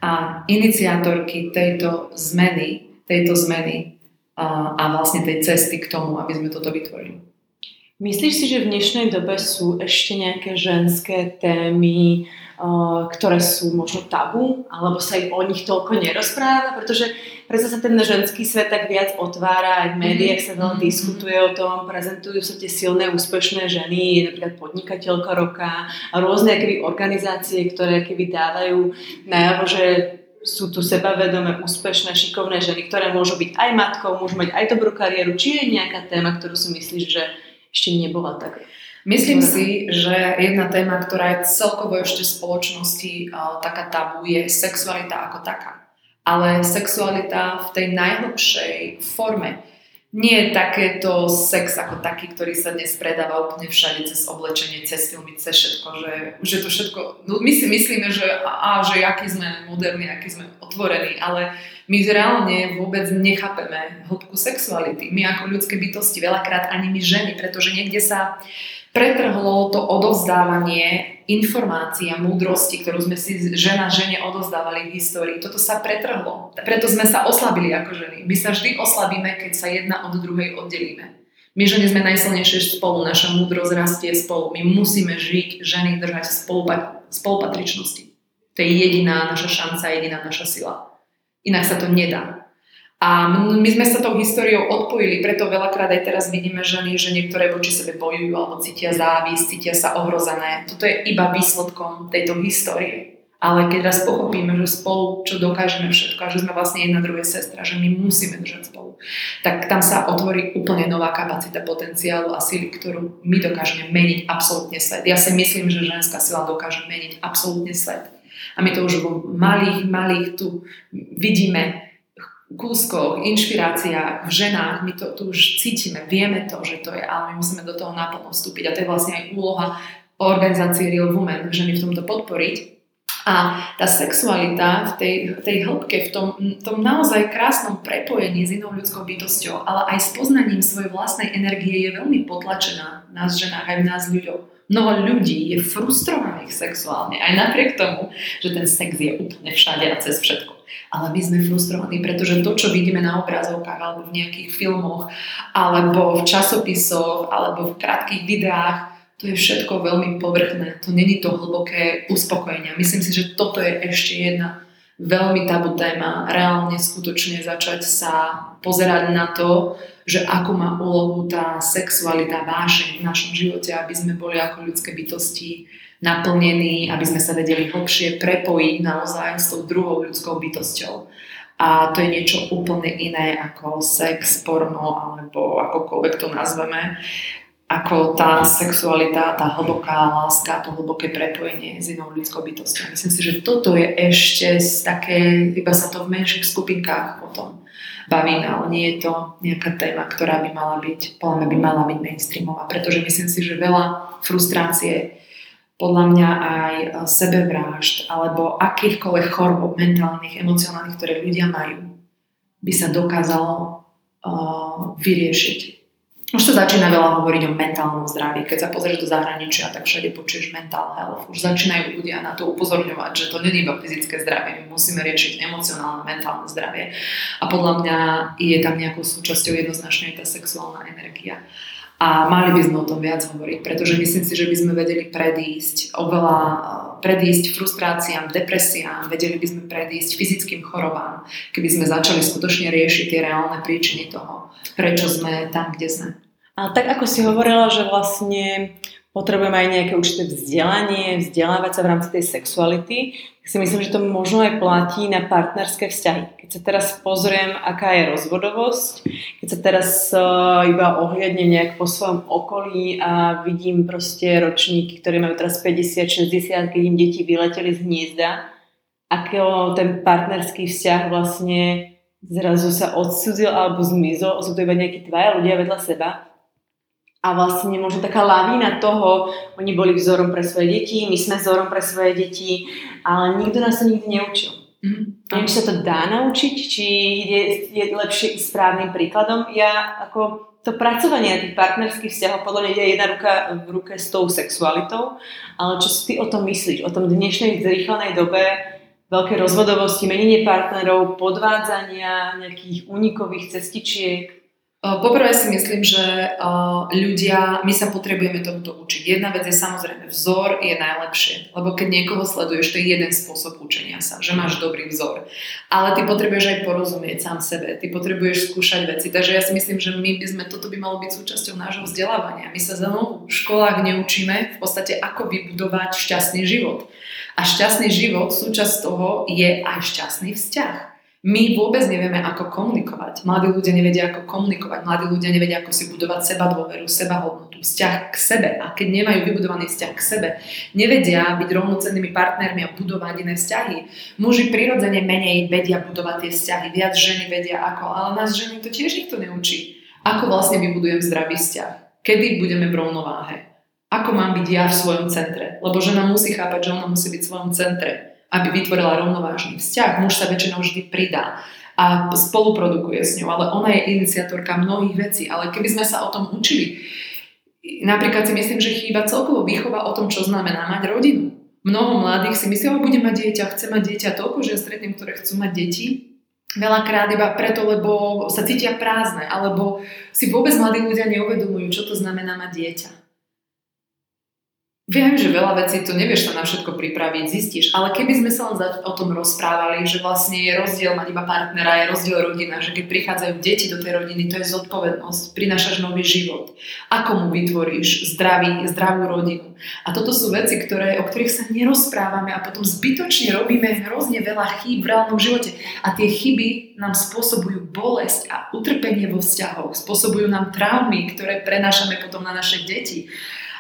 a iniciátorky tejto zmeny, tejto zmeny a, a vlastne tej cesty k tomu, aby sme toto vytvorili. Myslíš si, že v dnešnej dobe sú ešte nejaké ženské témy, ktoré sú možno tabu, alebo sa o nich toľko nerozpráva, pretože predsa sa ten ženský svet tak viac otvára, aj v médiách sa veľa mm-hmm. diskutuje o tom, prezentujú sa tie silné, úspešné ženy, napríklad podnikateľka roka a rôzne keby organizácie, ktoré keby dávajú najavo, že sú tu sebavedomé, úspešné, šikovné ženy, ktoré môžu byť aj matkou, môžu mať aj dobrú kariéru. Či je nejaká téma, ktorú si myslíš, že ešte nebola tak? Myslím si, že jedna téma, ktorá je celkovo ešte v spoločnosti uh, taká tabu, je sexualita ako taká. Ale sexualita v tej najhlbšej forme nie je takéto sex ako taký, ktorý sa dnes predáva úplne všade cez oblečenie, cez filmy, cez všetko, že už to všetko, no my si myslíme, že, a, že aký sme moderní, aký sme otvorení, ale my reálne vôbec nechápeme hĺbku sexuality. My ako ľudské bytosti, veľakrát ani my ženy, pretože niekde sa pretrhlo to odovzdávanie informácií a múdrosti, ktorú sme si žena žene odovzdávali v histórii. Toto sa pretrhlo. Preto sme sa oslabili ako ženy. My sa vždy oslabíme, keď sa jedna od druhej oddelíme. My ženy sme najsilnejšie spolu, naša múdrosť rastie spolu. My musíme žiť, ženy držať spolupatričnosti. To je jediná naša šanca, jediná naša sila. Inak sa to nedá. A my sme sa tou históriou odpojili, preto veľakrát aj teraz vidíme ženy, že niektoré voči sebe bojujú alebo cítia závisť, cítia sa ohrozené. Toto je iba výsledkom tejto histórie. Ale keď raz pochopíme, že spolu čo dokážeme všetko a že sme vlastne jedna druhej sestra, že my musíme držať spolu, tak tam sa otvorí úplne nová kapacita potenciálu a síly, ktorú my dokážeme meniť absolútne svet. Ja si myslím, že ženská sila dokáže meniť absolútne svet. A my to už vo malých, malých tu vidíme kúskoch, inšpiráciách v ženách, my to tu už cítime, vieme to, že to je, ale my musíme do toho naplno vstúpiť a to je vlastne aj úloha organizácie Real Women, ženy v tomto podporiť. A tá sexualita v tej, tej hĺbke, v tom, tom naozaj krásnom prepojení s inou ľudskou bytosťou, ale aj s poznaním svojej vlastnej energie je veľmi potlačená v nás ženách aj v nás ľuďoch. Mnoho ľudí je frustrovaných sexuálne, aj napriek tomu, že ten sex je úplne všade a cez všetko ale my sme frustrovaní, pretože to, čo vidíme na obrazovkách alebo v nejakých filmoch, alebo v časopisoch, alebo v krátkých videách, to je všetko veľmi povrchné. To není to hlboké uspokojenie. Myslím si, že toto je ešte jedna veľmi tabu téma. Reálne skutočne začať sa pozerať na to, že ako má úlohu tá sexualita, vášeň v našom živote, aby sme boli ako ľudské bytosti naplnení, aby sme sa vedeli hlbšie prepojiť naozaj s tou druhou ľudskou bytosťou. A to je niečo úplne iné ako sex, porno alebo akokoľvek to nazveme ako tá sexualita, tá hlboká láska, to hlboké prepojenie s inou ľudskou bytosťou. Myslím si, že toto je ešte také, iba sa to v menších skupinkách potom bavíme, ale nie je to nejaká téma, ktorá by mala byť, podľa by mala byť mainstreamová, pretože myslím si, že veľa frustrácie podľa mňa aj e, sebevrážd alebo akýchkoľvek chorôb mentálnych, emocionálnych, ktoré ľudia majú, by sa dokázalo uh, vyriešiť. Už to začína veľa hovoriť o mentálnom zdraví. Keď sa pozrieš do zahraničia, tak všade počuješ mental health. Už začínajú ľudia na to upozorňovať, že to nie iba fyzické zdravie, my musíme riešiť emocionálne, mentálne zdravie. A podľa mňa je tam nejakou súčasťou jednoznačne tá sexuálna energia. Uh, a mali by sme o tom viac hovoriť, pretože myslím si, že by sme vedeli predísť oveľa, predísť frustráciám, depresiám, vedeli by sme predísť fyzickým chorobám, keby sme začali skutočne riešiť tie reálne príčiny toho, prečo sme tam, kde sme. A tak ako si hovorila, že vlastne potrebujeme aj nejaké určité vzdelanie, vzdelávať sa v rámci tej sexuality, tak si myslím, že to možno aj platí na partnerské vzťahy. Keď sa teraz pozriem, aká je rozvodovosť, keď sa teraz uh, iba ohliadne nejak po svojom okolí a vidím proste ročníky, ktorí majú teraz 50, 60, keď im deti vyleteli z hniezda, ako ten partnerský vzťah vlastne zrazu sa odsúzil alebo zmizol, sú to iba nejakí dvaja ľudia vedľa seba a vlastne možno taká lavína toho, oni boli vzorom pre svoje deti, my sme vzorom pre svoje deti, ale nikto nás to nikdy neučil. Mm-hmm. Neviem, či sa to dá naučiť, či je, je lepšie správnym príkladom. Ja ako to pracovanie tých partnerských vzťahov podľa mňa ide jedna ruka v ruke s tou sexualitou, ale čo si ty o tom myslíš, o tom dnešnej zrýchlenej dobe veľké rozvodovosti, menenie partnerov, podvádzania, nejakých únikových cestičiek, Poprvé si myslím, že ľudia, my sa potrebujeme tomuto učiť. Jedna vec je samozrejme, vzor je najlepšie, lebo keď niekoho sleduješ, to je jeden spôsob učenia sa, že máš dobrý vzor. Ale ty potrebuješ aj porozumieť sám sebe, ty potrebuješ skúšať veci. Takže ja si myslím, že my by sme, toto by malo byť súčasťou nášho vzdelávania. My sa znovu v školách neučíme v podstate, ako vybudovať šťastný život. A šťastný život, súčasť toho je aj šťastný vzťah. My vôbec nevieme, ako komunikovať. Mladí ľudia nevedia, ako komunikovať. Mladí ľudia nevedia, ako si budovať seba dôveru, seba hodnotu, vzťah k sebe. A keď nemajú vybudovaný vzťah k sebe, nevedia byť rovnocennými partnermi a budovať iné vzťahy. Muži prirodzene menej vedia budovať tie vzťahy, viac ženy vedia ako, ale nás ženy to tiež nikto neučí. Ako vlastne vybudujem zdravý vzťah? Kedy budeme v rovnováhe? Ako mám byť ja v svojom centre? Lebo žena musí chápať, že ona musí byť v svojom centre aby vytvorila rovnovážny vzťah. Muž sa väčšinou vždy pridá a spoluprodukuje s ňou, ale ona je iniciatorka mnohých vecí. Ale keby sme sa o tom učili, napríklad si myslím, že chýba celkovo výchova o tom, čo znamená mať rodinu. Mnoho mladých si myslí, že bude mať dieťa, chce mať dieťa toľko, že ja stretnem, ktoré chcú mať deti, veľakrát iba preto, lebo sa cítia prázdne, alebo si vôbec mladí ľudia neuvedomujú, čo to znamená mať dieťa. Viem, že veľa vecí to nevieš sa na všetko pripraviť, zistíš, ale keby sme sa len o tom rozprávali, že vlastne je rozdiel mať iba partnera, je rozdiel rodina, že keď prichádzajú deti do tej rodiny, to je zodpovednosť, prinášaš nový život. Ako mu vytvoríš zdravý, zdravú rodinu. A toto sú veci, ktoré, o ktorých sa nerozprávame a potom zbytočne robíme hrozne veľa chýb v reálnom živote. A tie chyby nám spôsobujú bolesť a utrpenie vo vzťahoch, spôsobujú nám traumy, ktoré prenášame potom na naše deti.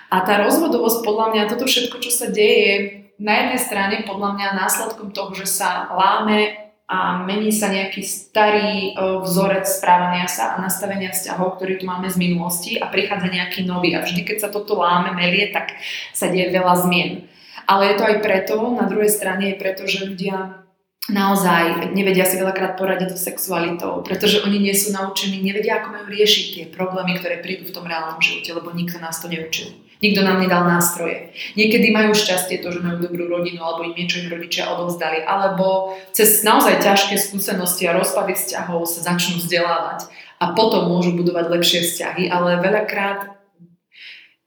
A tá rozvodovosť, podľa mňa, toto všetko, čo sa deje, na jednej strane podľa mňa následkom toho, že sa láme a mení sa nejaký starý vzorec správania sa a nastavenia vzťahov, ktorý tu máme z minulosti a prichádza nejaký nový. A vždy, keď sa toto láme, melie, tak sa deje veľa zmien. Ale je to aj preto, na druhej strane je preto, že ľudia naozaj nevedia si veľakrát poradiť so sexualitou, pretože oni nie sú naučení, nevedia, ako majú riešiť tie problémy, ktoré prídu v tom reálnom živote, lebo nikto nás to neučil. Nikto nám nedal nástroje. Niekedy majú šťastie to, že majú dobrú rodinu alebo im niečo im rodičia odovzdali. Alebo cez naozaj ťažké skúsenosti a rozpady vzťahov sa začnú vzdelávať a potom môžu budovať lepšie vzťahy, ale veľakrát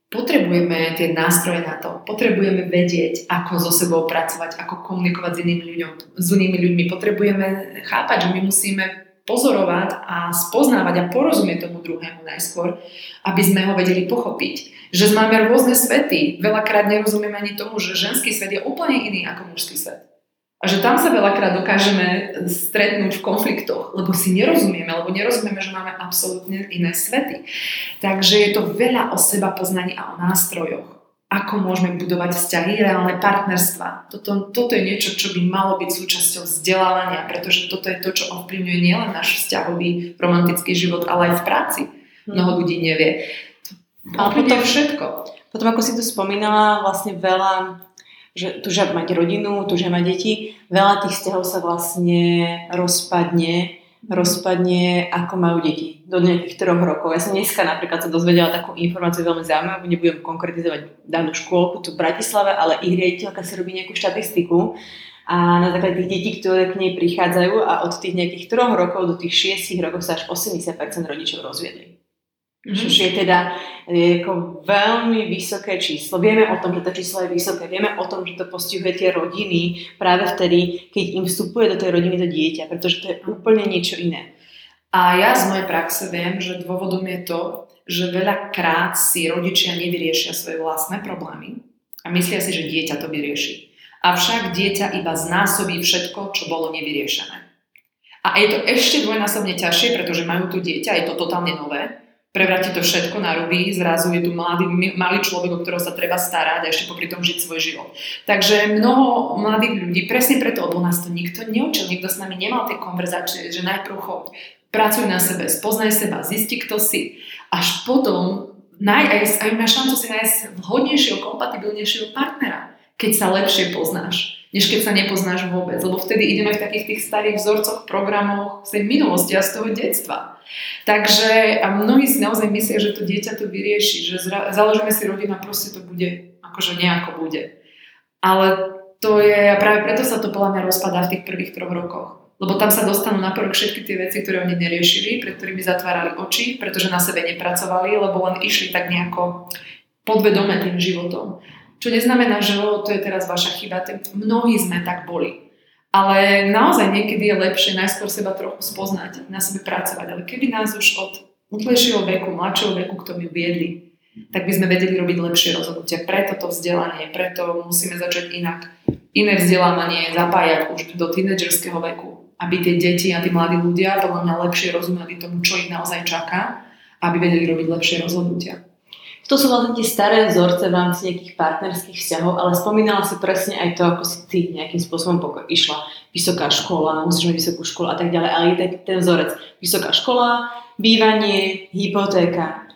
potrebujeme tie nástroje na to. Potrebujeme vedieť, ako so sebou pracovať, ako komunikovať s inými, ľuďom, s inými ľuďmi. Potrebujeme chápať, že my musíme pozorovať a spoznávať a porozumieť tomu druhému najskôr, aby sme ho vedeli pochopiť že máme rôzne svety. Veľakrát nerozumieme ani tomu, že ženský svet je úplne iný ako mužský svet. A že tam sa veľakrát dokážeme stretnúť v konfliktoch, lebo si nerozumieme, lebo nerozumieme, že máme absolútne iné svety. Takže je to veľa o seba poznaní a o nástrojoch. Ako môžeme budovať vzťahy, reálne partnerstva. Toto, toto je niečo, čo by malo byť súčasťou vzdelávania, pretože toto je to, čo ovplyvňuje nielen náš vzťahový romantický život, ale aj v práci. Mnoho ľudí nevie. Ale potom všetko. Potom, ako si tu spomínala, vlastne veľa, že túžia mať rodinu, túžia mať deti, veľa tých vzťahov sa vlastne rozpadne, rozpadne, ako majú deti do nejakých troch rokov. Ja som dneska napríklad sa dozvedela takú informáciu veľmi zaujímavú, nebudem konkretizovať danú škôlku tu v Bratislave, ale ich riaditeľka si robí nejakú štatistiku a na základe tých detí, ktoré k nej prichádzajú a od tých nejakých troch rokov do tých šiestich rokov sa až 80% rodičov rozviedli. Mm-hmm. Čo je teda je ako veľmi vysoké číslo. Vieme o tom, že to číslo je vysoké. Vieme o tom, že to postihuje tie rodiny práve vtedy, keď im vstupuje do tej rodiny to dieťa, pretože to je úplne niečo iné. A ja z mojej praxe viem, že dôvodom je to, že veľakrát si rodičia nevyriešia svoje vlastné problémy a myslia si, že dieťa to vyrieši. Avšak dieťa iba znásobí všetko, čo bolo nevyriešené. A je to ešte dvojnásobne ťažšie, pretože majú tu dieťa, je to totálne nové prevráti to všetko na ruby, zrazu je tu mladý, malý človek, o ktorého sa treba starať a ešte popri tom žiť svoj život. Takže mnoho mladých ľudí, presne preto, lebo nás to nikto neučil, nikto s nami nemal tie konverzácie, že najprv chod, pracuj na sebe, spoznaj seba, zisti, kto si. Až potom naj, aj, máš šancu si nájsť vhodnejšieho, kompatibilnejšieho partnera, keď sa lepšie poznáš než keď sa nepoznáš vôbec. Lebo vtedy ideme v takých tých starých vzorcoch, programoch z tej minulosti a z toho detstva. Takže a mnohí si naozaj myslia, že to dieťa to vyrieši, že zra, založíme si rodinu a proste to bude, akože nejako bude. Ale to je, a práve preto sa to podľa mňa rozpadá v tých prvých troch rokoch. Lebo tam sa dostanú na prvok všetky tie veci, ktoré oni neriešili, pred ktorými zatvárali oči, pretože na sebe nepracovali, lebo len išli tak nejako podvedome tým životom. Čo neznamená, že to je teraz vaša chyba. Mnohí sme tak boli. Ale naozaj niekedy je lepšie najskôr seba trochu spoznať, na sebe pracovať. Ale keby nás už od útlejšieho veku, mladšieho veku k tomu viedli, tak by sme vedeli robiť lepšie rozhodnutia. Preto to vzdelanie, preto musíme začať inak. Iné vzdelávanie zapájať už do tínedžerského veku, aby tie deti a tí mladí ľudia podľa mňa lepšie rozumeli tomu, čo ich naozaj čaká, aby vedeli robiť lepšie rozhodnutia. To sú vlastne tie staré vzorce v rámci nejakých partnerských vzťahov, ale spomínala si presne aj to, ako si ty nejakým spôsobom pokoj, išla vysoká škola, musíš mať vysokú školu a tak ďalej, ale je ten, ten vzorec. Vysoká škola, bývanie, hypotéka.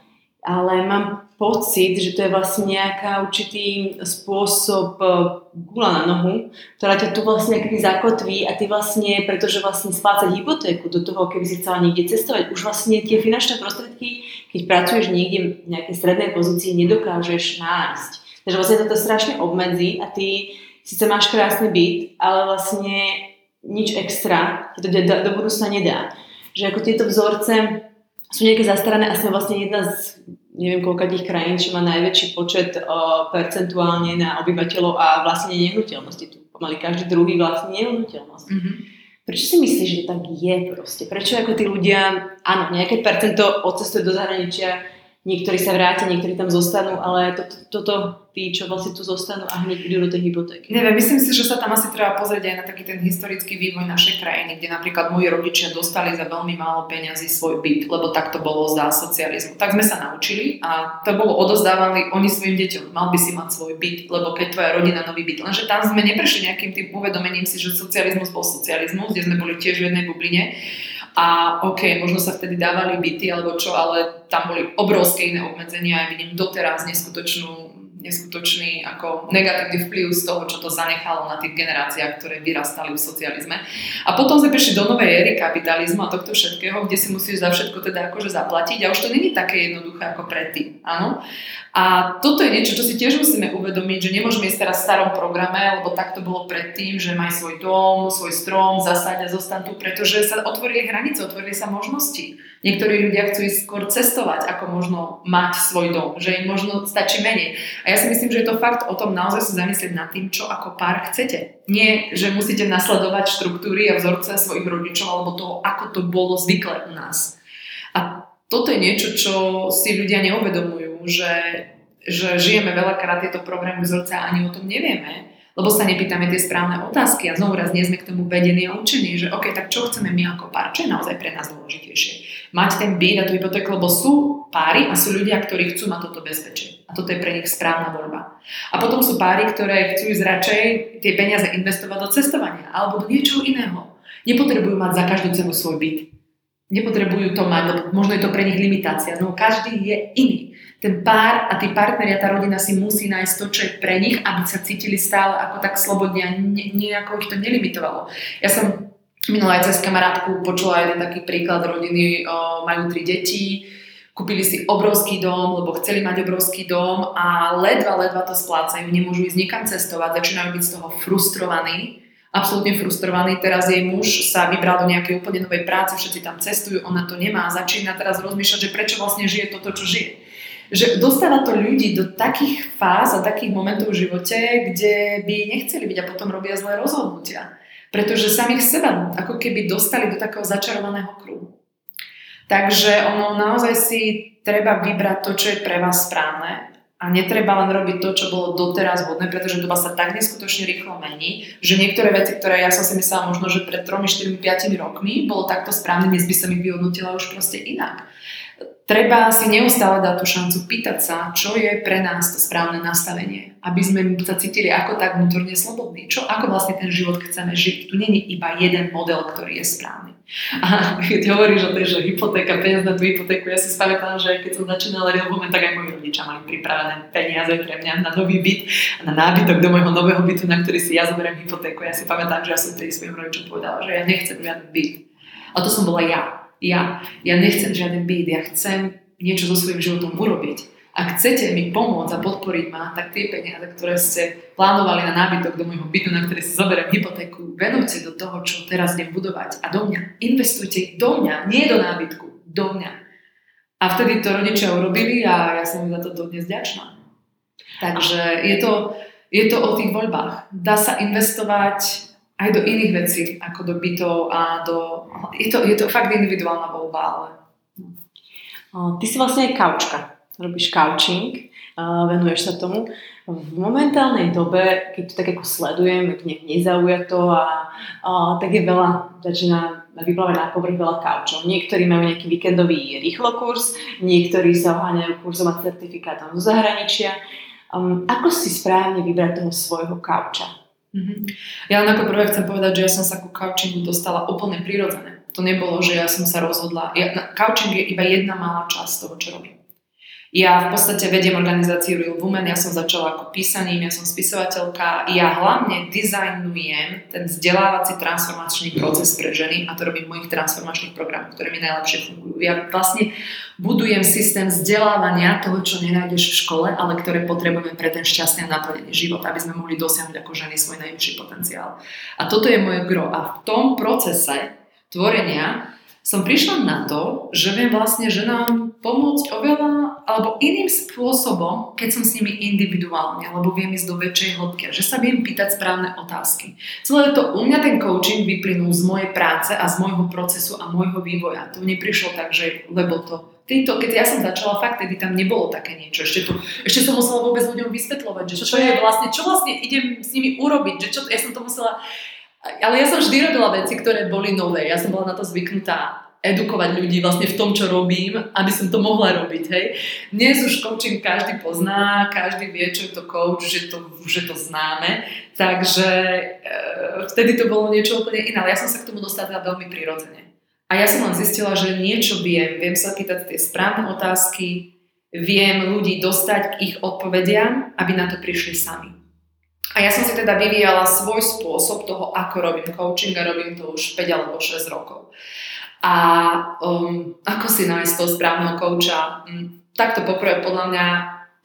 Ale mám pocit, že to je vlastne nejaká určitý spôsob e, gula na nohu, ktorá ťa tu vlastne keby zakotví a ty vlastne, pretože vlastne splácať hypotéku do toho, keby si chcela niekde cestovať, už vlastne tie finančné prostriedky, keď pracuješ niekde v nejakej strednej pozícii, nedokážeš nájsť. Takže vlastne toto strašne obmedzí a ty síce máš krásny byt, ale vlastne nič extra ti to do budúcna nedá. Že ako tieto vzorce sú nejaké zastarané a sme vlastne jedna z neviem koľkých krajín, čo má najväčší počet o, percentuálne na obyvateľov a vlastne nehnuteľnosti. Tu pomaly každý druhý vlastne nehnuteľnosť. Mm-hmm. Prečo si myslíš, že tak je proste? Prečo ako tí ľudia, áno, nejaké percento odcestuje do zahraničia, niektorí sa vrátia, niektorí tam zostanú, ale toto, toto tí, čo vlastne tu zostanú a hneď idú do tej hypotéky. Neviem, myslím si, že sa tam asi treba pozrieť aj na taký ten historický vývoj našej krajiny, kde napríklad moji rodičia dostali za veľmi málo peňazí svoj byt, lebo tak to bolo za socializmu. Tak sme sa naučili a to bolo odozdávané oni svojim deťom. Mal by si mať svoj byt, lebo keď tvoja rodina nový byt. Lenže tam sme neprešli nejakým tým uvedomením si, že socializmus bol socializmus, kde sme boli tiež v jednej bubline a OK, možno sa vtedy dávali byty alebo čo, ale tam boli obrovské iné obmedzenia. Ja vidím doteraz neskutočnú neskutočný ako negatívny vplyv z toho, čo to zanechalo na tých generáciách, ktoré vyrastali v socializme. A potom sme prišli do novej éry kapitalizmu a tohto všetkého, kde si musíš za všetko teda akože zaplatiť a už to není také jednoduché ako predtým. Áno? A toto je niečo, čo si tiež musíme uvedomiť, že nemôžeme ísť teraz v starom programe, lebo tak to bolo predtým, že maj svoj dom, svoj strom, zasaď a zostan tu, pretože sa otvorili hranice, otvorili sa možnosti. Niektorí ľudia chcú ísť skôr cestovať, ako možno mať svoj dom, že im možno stačí menej. A ja si myslím, že je to fakt o tom naozaj sa zamyslieť nad tým, čo ako pár chcete. Nie, že musíte nasledovať štruktúry a vzorce svojich rodičov alebo toho, ako to bolo zvykle u nás. A toto je niečo, čo si ľudia neuvedomujú že, že žijeme veľakrát tieto programy vzorca a ani o tom nevieme, lebo sa nepýtame tie správne otázky a znovu raz nie sme k tomu vedení a učení, že OK, tak čo chceme my ako pár, čo je naozaj pre nás dôležitejšie. Mať ten byt a tú hypotéku, lebo sú páry a sú ľudia, ktorí chcú mať toto bezpečie. A toto je pre nich správna voľba. A potom sú páry, ktoré chcú ísť radšej tie peniaze investovať do cestovania alebo do niečoho iného. Nepotrebujú mať za každú cenu svoj byt. Nepotrebujú to mať, možno je to pre nich limitácia. No každý je iný ten pár a tí partneri a tá rodina si musí nájsť to, čo je pre nich, aby sa cítili stále ako tak slobodne a nejako ich to nelimitovalo. Ja som minulá aj cez kamarátku počula jeden taký príklad rodiny, o, majú tri deti, kúpili si obrovský dom, lebo chceli mať obrovský dom a ledva, ledva to splácajú, nemôžu ísť nikam cestovať, začínajú byť z toho frustrovaní, absolútne frustrovaný. Teraz jej muž sa vybral do nejakej úplne novej práce, všetci tam cestujú, ona to nemá, začína teraz rozmýšľať, že prečo vlastne žije toto, čo žije že dostáva to ľudí do takých fáz a takých momentov v živote, kde by nechceli byť a potom robia zlé rozhodnutia. Pretože samých seba ako keby dostali do takého začarovaného kruhu. Takže ono naozaj si treba vybrať to, čo je pre vás správne a netreba len robiť to, čo bolo doteraz vhodné, pretože doba sa tak neskutočne rýchlo mení, že niektoré veci, ktoré ja som si myslela možno, že pred 3, 4, 5 rokmi bolo takto správne, dnes by som ich vyhodnotila už proste inak treba si neustále dať tú šancu pýtať sa, čo je pre nás to správne nastavenie, aby sme sa cítili ako tak vnútorne slobodní. Čo, ako vlastne ten život chceme žiť. Tu není iba jeden model, ktorý je správny. A keď hovoríš o tej, že hypotéka, peniaz na tú hypotéku, ja si spamätám, že keď som začínala real moment, tak aj moji rodičia mali pripravené peniaze pre mňa na nový byt a na nábytok do môjho nového bytu, na ktorý si ja zoberiem hypotéku. Ja si pamätám, že ja som tej svojim rodičom povedala, že ja nechcem žiadny byt. A to som bola ja ja. Ja nechcem žiaden byt, ja chcem niečo so svojím životom urobiť. Ak chcete mi pomôcť a podporiť ma, tak tie peniaze, ktoré ste plánovali na nábytok do môjho bytu, na ktoré si zoberiem hypotéku, venujte do toho, čo teraz idem budovať a do mňa. Investujte do mňa, nie do nábytku, do mňa. A vtedy to rodičia urobili a ja som im za to dodnes vďačná. Takže je to, je to o tých voľbách. Dá sa investovať aj do iných vecí, ako do bytov a do... Je to, je to fakt individuálna voľba, ale... Ty si vlastne aj kaučka. Robíš couching, venuješ sa tomu. V momentálnej dobe, keď to tak ako sledujem, nejak nezaujato a, a tak je veľa, začína vyplávať na povrch veľa kaučov. Niektorí majú nejaký víkendový rýchlokurs, niektorí sa oháňajú kurzom a certifikátom zo zahraničia. Um, ako si správne vybrať toho svojho kauča? Mm-hmm. Ja len ako prvé chcem povedať, že ja som sa ku couchingu dostala úplne prirodzené. To nebolo, že ja som sa rozhodla. Ja, couching je iba jedna malá časť toho, čo robím. Ja v podstate vediem organizáciu Real Women, ja som začala ako písaním, ja som spisovateľka, ja hlavne dizajnujem ten vzdelávací transformačný proces pre ženy a to robím v mojich transformačných programoch, ktoré mi najlepšie fungujú. Ja vlastne budujem systém vzdelávania toho, čo nenájdeš v škole, ale ktoré potrebujeme pre ten šťastný a naplnený život, aby sme mohli dosiahnuť ako ženy svoj najvyšší potenciál. A toto je moje gro. A v tom procese tvorenia som prišla na to, že viem vlastne ženám pomôcť oveľa alebo iným spôsobom, keď som s nimi individuálne, alebo viem ísť do väčšej hĺbky, že sa viem pýtať správne otázky. Celé to u mňa ten coaching vyplynul z mojej práce a z môjho procesu a môjho vývoja. To neprišlo tak, že lebo to týmto, keď ja som začala, fakt, tedy tam nebolo také niečo. Ešte, tu, ešte som musela vôbec ľuďom vysvetľovať, že čo, čo je vlastne, čo vlastne idem s nimi urobiť, že čo, ja som to musela, ale ja som vždy robila veci, ktoré boli nové, ja som bola na to zvyknutá edukovať ľudí vlastne v tom, čo robím, aby som to mohla robiť, hej. Dnes už coaching každý pozná, každý vie, čo je to coach, že to, že to známe, takže e, vtedy to bolo niečo úplne iné, ale ja som sa k tomu dostala veľmi prirodzene. A ja som len zistila, že niečo viem. Viem sa pýtať tie správne otázky, viem ľudí dostať k ich odpovediam, aby na to prišli sami. A ja som si teda vyvíjala svoj spôsob toho, ako robím coaching a robím to už 5 alebo 6 rokov. A um, ako si nájsť toho správneho kouča? Um, takto poprvé podľa mňa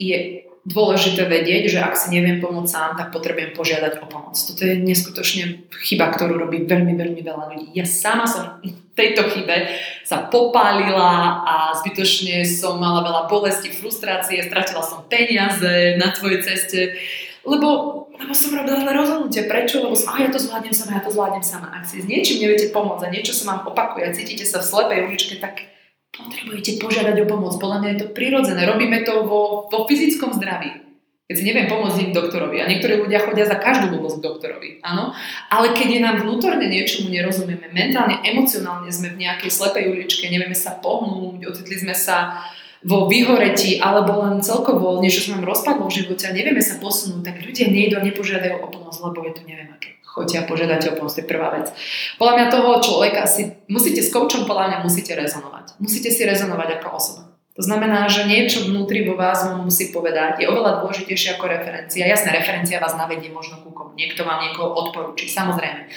je dôležité vedieť, že ak si neviem pomôcť sám, tak potrebujem požiadať o pomoc. Toto je neskutočne chyba, ktorú robí veľmi, veľmi veľa ľudí. Ja sama som v tejto chybe sa popálila a zbytočne som mala veľa bolesti, frustrácie, stratila som peniaze na tvojej ceste, lebo, lebo som robila rozhodnutie. Prečo? Lebo som, ja to zvládnem sama, ja to zvládnem sama. Ak si s niečím neviete pomôcť a niečo sa vám opakuje a cítite sa v slepej uličke, tak potrebujete požiadať o pomoc. Podľa mňa je to prirodzené. Robíme to vo, vo fyzickom zdraví. Keď si neviem pomôcť im doktorovi. A niektorí ľudia chodia za každú pomoc k doktorovi. Áno. Ale keď je nám vnútorne niečomu nerozumieme, mentálne, emocionálne sme v nejakej slepej uličke, nevieme sa pohnúť, ocitli sme sa vo vyhoretí alebo len celkovo niečo sa nám rozpadlo v živote a nevieme sa posunúť, tak ľudia nejdu a nepožiadajú o pomoc, lebo je to neviem aké choďte a požiadate o pomoc, to je prvá vec. Podľa mňa toho človeka si, musíte s koučom podľa mňa musíte rezonovať. Musíte si rezonovať ako osoba. To znamená, že niečo vnútri vo vás vám musí povedať, je oveľa dôležitejšie ako referencia. Jasné, referencia vás navedie možno ku komu. Niekto vám niekoho odporúči, samozrejme.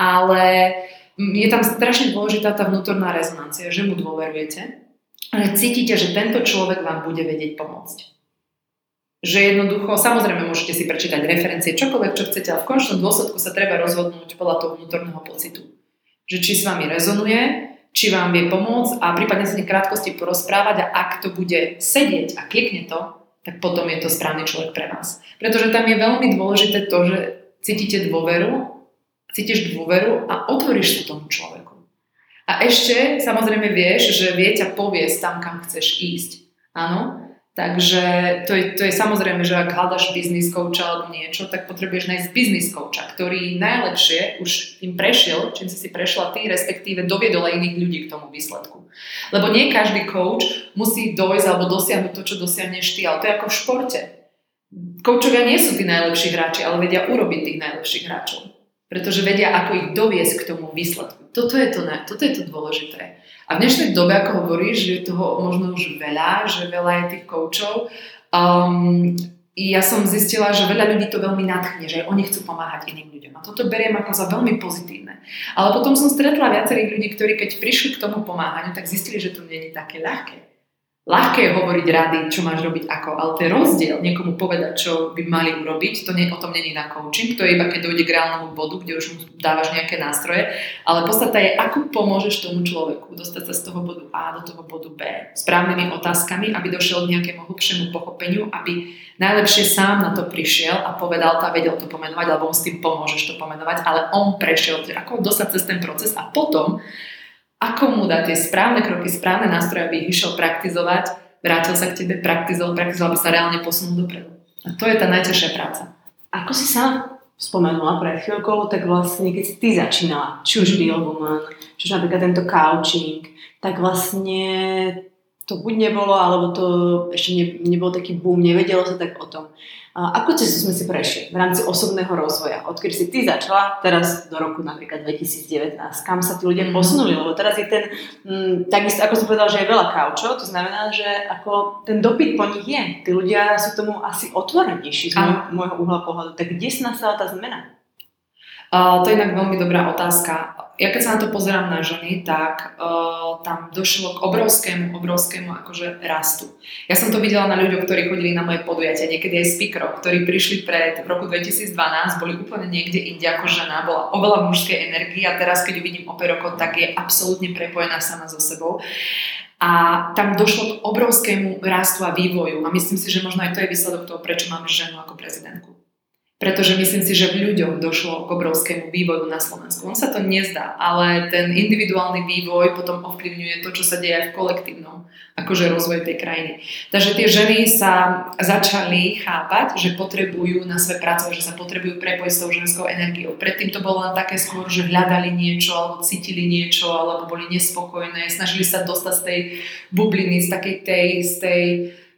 Ale je tam strašne dôležitá tá vnútorná rezonancia, že mu dôverujete, ale cítite, že tento človek vám bude vedieť pomôcť že jednoducho, samozrejme môžete si prečítať referencie, čokoľvek, čo chcete, ale v končnom dôsledku sa treba rozhodnúť podľa toho vnútorného pocitu. Že či s vami rezonuje, či vám vie pomôcť a prípadne sa krátkosti porozprávať a ak to bude sedieť a klikne to, tak potom je to správny človek pre vás. Pretože tam je veľmi dôležité to, že cítite dôveru, cítiš dôveru a otvoríš sa tomu človeku. A ešte samozrejme vieš, že vie ťa poviesť tam, kam chceš ísť. Áno? Takže to je, to je samozrejme, že ak hľadaš biznis coacha alebo niečo, tak potrebuješ nájsť biznis coacha, ktorý najlepšie už tým prešiel, čím si si prešla ty, respektíve doviedol aj iných ľudí k tomu výsledku. Lebo nie každý coach musí dojsť alebo dosiahnuť to, čo dosiahneš ty, ale to je ako v športe. Coachovia nie sú tí najlepší hráči, ale vedia urobiť tých najlepších hráčov. Pretože vedia, ako ich doviesť k tomu výsledku. Toto je to, toto je to dôležité. A v dnešnej dobe, ako hovoríš, je toho možno už veľa, že veľa je tých koučov, um, ja som zistila, že veľa ľudí to veľmi nadchne, že oni chcú pomáhať iným ľuďom. A toto beriem ako za veľmi pozitívne. Ale potom som stretla viacerých ľudí, ktorí keď prišli k tomu pomáhaniu, tak zistili, že to nie je také ľahké ľahké je hovoriť rady, čo máš robiť ako, ale ten rozdiel, niekomu povedať, čo by mali urobiť, to nie, o tom není na coaching, to je iba keď dojde k reálnemu bodu, kde už mu dávaš nejaké nástroje, ale podstata je, ako pomôžeš tomu človeku dostať sa z toho bodu A do toho bodu B správnymi otázkami, aby došiel k nejakému hlbšiemu pochopeniu, aby najlepšie sám na to prišiel a povedal to a vedel to pomenovať, alebo s tým pomôžeš to pomenovať, ale on prešiel, ako dostať cez ten proces a potom ako mu dať tie správne kroky, správne nástroje, aby ich išiel praktizovať, vrátil sa k tebe, praktizoval, praktizoval, aby sa reálne posunul dopredu. A to je tá najťažšia práca. Ako si sa spomenula pred chvíľkou, tak vlastne keď si ty začínala, či už Real Woman, či už napríklad tento coaching, tak vlastne to buď nebolo, alebo to ešte ne, nebol taký boom, nevedelo sa tak o tom. Ako cestu sme si prešli v rámci osobného rozvoja? Odkedy si ty začala, teraz do roku napríklad 2019, kam sa tí ľudia mhm. posunuli? Lebo teraz je ten, m, mm, takisto ako som povedal, že je veľa kaučov, to znamená, že ako ten dopyt po nich je. Tí ľudia sú tomu asi otvorenejší z môjho uhla pohľadu. Tak kde sa nastala tá zmena? To je inak veľmi dobrá otázka. Ja keď sa na to pozerám na ženy, tak uh, tam došlo k obrovskému, obrovskému akože rastu. Ja som to videla na ľuďoch, ktorí chodili na moje podujatia, niekedy aj speakerov, ktorí prišli pred v roku 2012, boli úplne niekde inde ako žena, bola oveľa mužskej energie a teraz keď ju vidím operoko, tak je absolútne prepojená sama so sebou. A tam došlo k obrovskému rastu a vývoju a myslím si, že možno aj to je výsledok toho, prečo máme ženu ako prezidentku pretože myslím si, že v ľuďoch došlo k obrovskému vývoju na Slovensku. On sa to nezdá, ale ten individuálny vývoj potom ovplyvňuje to, čo sa deje v kolektívnom akože rozvoj tej krajiny. Takže tie ženy sa začali chápať, že potrebujú na svoje pracovať, že sa potrebujú prepojiť s tou ženskou energiou. Predtým to bolo len také skôr, že hľadali niečo, alebo cítili niečo, alebo boli nespokojné, snažili sa dostať z tej bubliny, z takej tej, z tej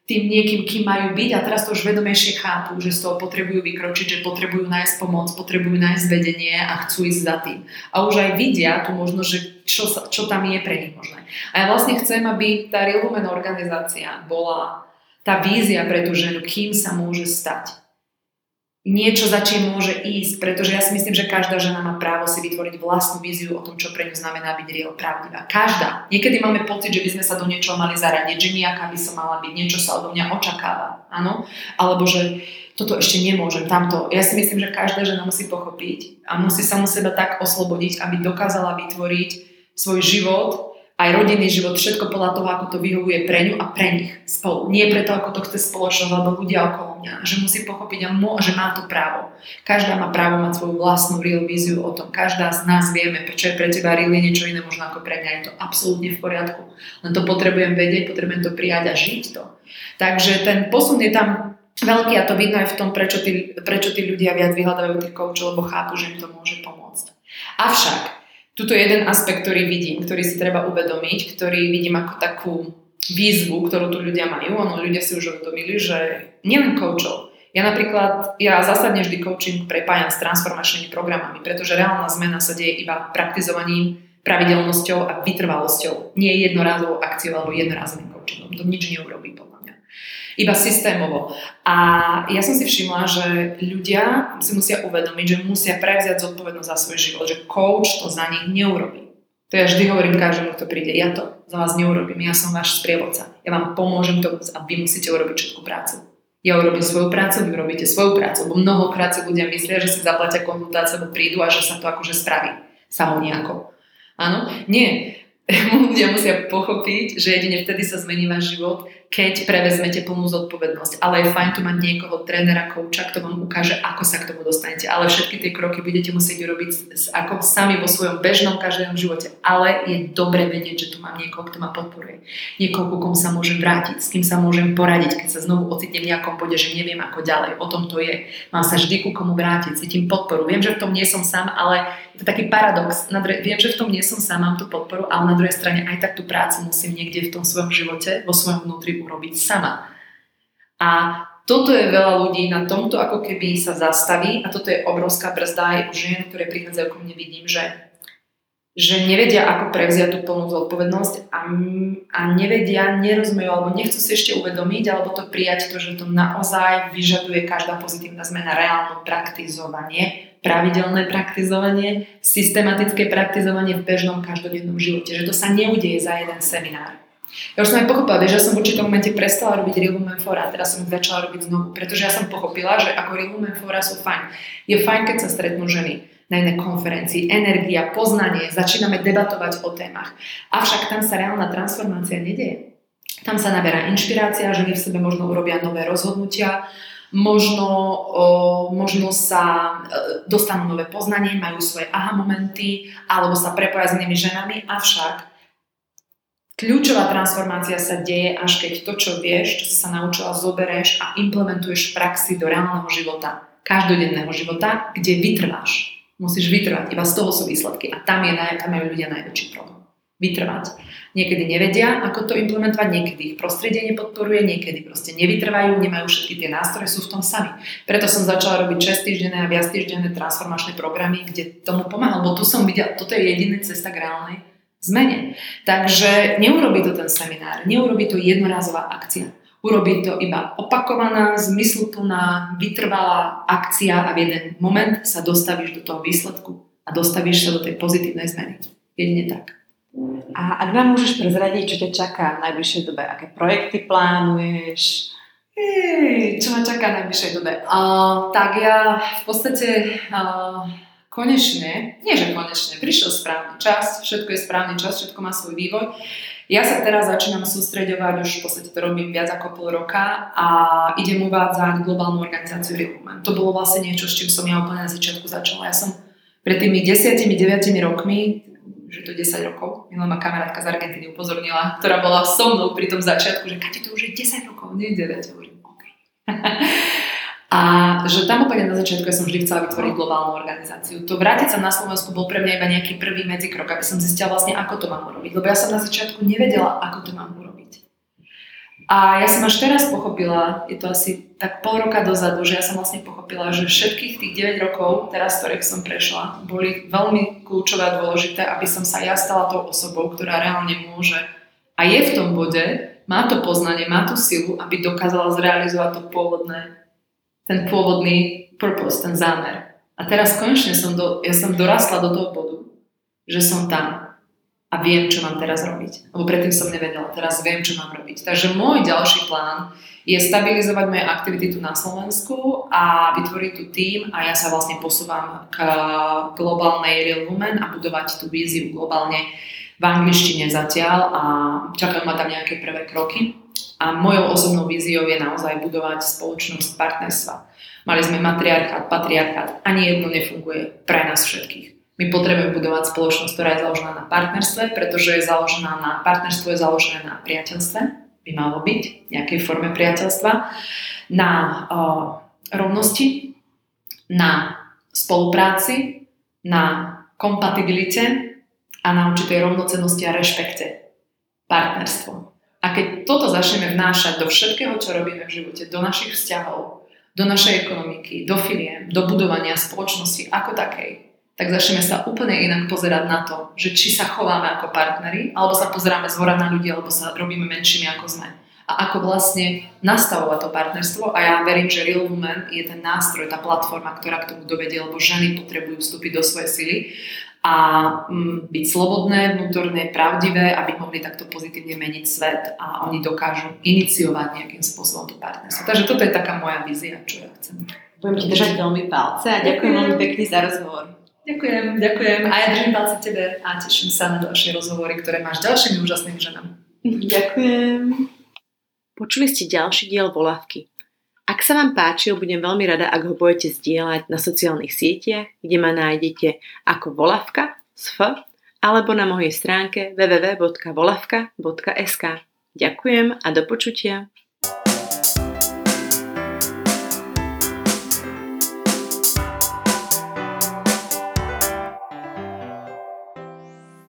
tým niekým, kým majú byť a teraz to už vedomejšie chápu, že z toho potrebujú vykročiť, že potrebujú nájsť pomoc, potrebujú nájsť vedenie a chcú ísť za tým. A už aj vidia tu možno, že čo, čo tam je pre nich možné. A ja vlastne chcem, aby tá Real Women organizácia bola tá vízia pre tú ženu, kým sa môže stať niečo, za čím môže ísť, pretože ja si myslím, že každá žena má právo si vytvoriť vlastnú víziu o tom, čo pre ňu znamená byť real pravdivá. Každá. Niekedy máme pocit, že by sme sa do niečoho mali zaradiť, že nejaká by som mala byť, niečo sa odo mňa očakáva, áno? Alebo že toto ešte nemôžem, tamto. Ja si myslím, že každá žena musí pochopiť a musí sa mu seba tak oslobodiť, aby dokázala vytvoriť svoj život aj rodinný život, všetko podľa toho, ako to vyhovuje pre ňu a pre nich spolu. Nie preto, ako to chce spoločnosť alebo ľudia okolo mňa. Že musí pochopiť a mo, že má to právo. Každá má právo mať svoju vlastnú real víziu o tom. Každá z nás vieme, prečo je pre teba real je niečo iné možno ako pre mňa. Je to absolútne v poriadku. Len to potrebujem vedieť, potrebujem to prijať a žiť to. Takže ten posun je tam veľký a to vidno aj v tom, prečo tí, prečo tí ľudia viac vyhľadávajú tých koučov, lebo chápu, že im to môže pomôcť. Avšak Tuto je jeden aspekt, ktorý vidím, ktorý si treba uvedomiť, ktorý vidím ako takú výzvu, ktorú tu ľudia majú. Ono, ľudia si už uvedomili, že nielen koučov. Ja napríklad, ja zásadne vždy coaching prepájam s transformačnými programami, pretože reálna zmena sa deje iba praktizovaním, pravidelnosťou a vytrvalosťou. Nie jednorázovou akciou alebo jednorázovým coachingom. To nič neurobí iba systémovo. A ja som si všimla, že ľudia si musia uvedomiť, že musia prevziať zodpovednosť za svoj život, že coach to za nich neurobí. To ja vždy hovorím každému, kto príde, ja to za vás neurobím, ja som váš sprievodca. Ja vám pomôžem to a vy musíte urobiť všetku prácu. Ja urobím svoju prácu, vy urobíte svoju prácu, lebo mnohokrát si ľudia myslia, že si zaplatia konzultáciu, alebo prídu a že sa to akože spraví. Samo nejako. Áno? Nie. ľudia musia pochopiť, že jedine vtedy sa zmení váš život, keď prevezmete plnú zodpovednosť. Ale je fajn tu mať niekoho, trénera, kouča, kto vám ukáže, ako sa k tomu dostanete. Ale všetky tie kroky budete musieť urobiť ako sami vo svojom bežnom každom živote. Ale je dobre vedieť, že tu mám niekoho, kto ma podporuje. Niekoho, komu sa môžem vrátiť, s kým sa môžem poradiť, keď sa znovu ocitnem v nejakom bode, že neviem ako ďalej. O tom to je. Mám sa vždy ku komu vrátiť, cítim podporu. Viem, že v tom nie som sám, ale je to taký paradox. Viem, že v tom nie som sám, mám tú podporu, ale na druhej strane aj tak tú prácu musím niekde v tom svojom živote, vo svojom vnútri urobiť sama. A toto je veľa ľudí na tomto ako keby sa zastaví a toto je obrovská brzda aj u žien, ktoré prichádzajú ku mne, vidím, že, že nevedia ako prevziať tú plnú zodpovednosť a, a nevedia, nerozumejú alebo nechcú si ešte uvedomiť alebo to prijať to, že to naozaj vyžaduje každá pozitívna zmena reálne praktizovanie, pravidelné praktizovanie, systematické praktizovanie v bežnom každodennom živote, že to sa neudeje za jeden seminár ja už som aj pochopila, že ja som v určitom momente prestala robiť Real Fora a teraz som ich začala robiť znovu, pretože ja som pochopila, že ako Real Women Fora sú fajn. Je fajn, keď sa stretnú ženy na jednej konferencii, energia, poznanie, začíname debatovať o témach. Avšak tam sa reálna transformácia nedieje. Tam sa naberá inšpirácia, ženy v sebe možno urobia nové rozhodnutia, možno, o, možno sa e, dostanú nové poznanie, majú svoje aha momenty, alebo sa prepoja s inými ženami, avšak Kľúčová transformácia sa deje, až keď to, čo vieš, čo si sa naučila, zoberieš a implementuješ v praxi do reálneho života, každodenného života, kde vytrváš. Musíš vytrvať, iba z toho sú výsledky. A tam, je, tam majú ľudia najväčší problém. Vytrvať. Niekedy nevedia, ako to implementovať, niekedy ich prostredie nepodporuje, niekedy proste nevytrvajú, nemajú všetky tie nástroje, sú v tom sami. Preto som začala robiť 6 týždenné a viac týždenné transformačné programy, kde tomu pomáhal, lebo tu som videla, toto je jediná cesta k reálnej zmene. Takže neurobi to ten seminár, neurobi to jednorázová akcia. Urobí to iba opakovaná, zmysluplná, vytrvalá akcia a v jeden moment sa dostavíš do toho výsledku a dostavíš sa do tej pozitívnej zmeny. Jedine tak. A ak nám môžeš prezradiť, čo ťa čaká v najbližšej dobe, aké projekty plánuješ? Ej, čo ma čaká v najbližšej dobe? Uh, tak ja v podstate uh, konečne, nie že konečne, prišiel správny čas, všetko je správny čas, všetko má svoj vývoj. Ja sa teraz začínam sústreďovať, už v podstate to robím viac ako pol roka a idem uvádzať globálnu organizáciu Women. To bolo vlastne niečo, s čím som ja úplne na začiatku začala. Ja som pred tými 10-9 rokmi že to 10 rokov. Milá ma kamarátka z Argentíny upozornila, ktorá bola so mnou pri tom začiatku, že Kati, to už je 10 rokov, nie 9. Hovorím, OK. A že tam úplne na začiatku ja som vždy chcela vytvoriť globálnu organizáciu. To vrátiť sa na Slovensku bol pre mňa iba nejaký prvý medzikrok, aby som zistila vlastne, ako to mám urobiť. Lebo ja som na začiatku nevedela, ako to mám urobiť. A ja som až teraz pochopila, je to asi tak pol roka dozadu, že ja som vlastne pochopila, že všetkých tých 9 rokov, teraz ktorých som prešla, boli veľmi kľúčové a dôležité, aby som sa ja stala tou osobou, ktorá reálne môže a je v tom bode, má to poznanie, má tú silu, aby dokázala zrealizovať to pôvodné, ten pôvodný purpose, ten zámer. A teraz konečne som, do, ja som dorastla do toho bodu, že som tam a viem, čo mám teraz robiť. Lebo predtým som nevedela, teraz viem, čo mám robiť. Takže môj ďalší plán je stabilizovať moje aktivity tu na Slovensku a vytvoriť tu tým a ja sa vlastne posúvam k globálnej Real Woman a budovať tú víziu globálne v angličtine zatiaľ a čakajú ma tam nejaké prvé kroky. A mojou osobnou víziou je naozaj budovať spoločnosť partnerstva. Mali sme matriarchát, patriarchát, ani jedno nefunguje pre nás všetkých. My potrebujeme budovať spoločnosť, ktorá je založená na partnerstve, pretože je založená na partnerstvo, je založené na priateľstve, by malo byť v nejakej forme priateľstva, na uh, rovnosti, na spolupráci, na kompatibilite a na určitej rovnocenosti a rešpekte. Partnerstvo. A keď toto začneme vnášať do všetkého, čo robíme v živote, do našich vzťahov, do našej ekonomiky, do firiem, do budovania spoločnosti ako takej, tak začneme sa úplne inak pozerať na to, že či sa chováme ako partneri, alebo sa pozeráme zhora na ľudí, alebo sa robíme menšími ako sme. A ako vlastne nastavovať to partnerstvo. A ja verím, že Real Woman je ten nástroj, tá platforma, ktorá k tomu dovedie, lebo ženy potrebujú vstúpiť do svojej sily a mm, byť slobodné, vnútorné, pravdivé, aby mohli takto pozitívne meniť svet a oni dokážu iniciovať nejakým spôsobom to partnerstvo. Takže toto je taká moja vízia, čo ja chcem. Budem ti držať veľmi palce a ďakujem veľmi pekne za rozhovor. Ďakujem, ďakujem. A ja držím palce tebe a teším sa na ďalšie rozhovory, ktoré máš ďalšími úžasnými ženami. Ďakujem. Počuli ste ďalší diel Volavky. Ak sa vám páčil, budem veľmi rada, ak ho budete zdieľať na sociálnych sieťach, kde ma nájdete ako Volavka s F, alebo na mojej stránke www.volavka.sk. Ďakujem a do počutia.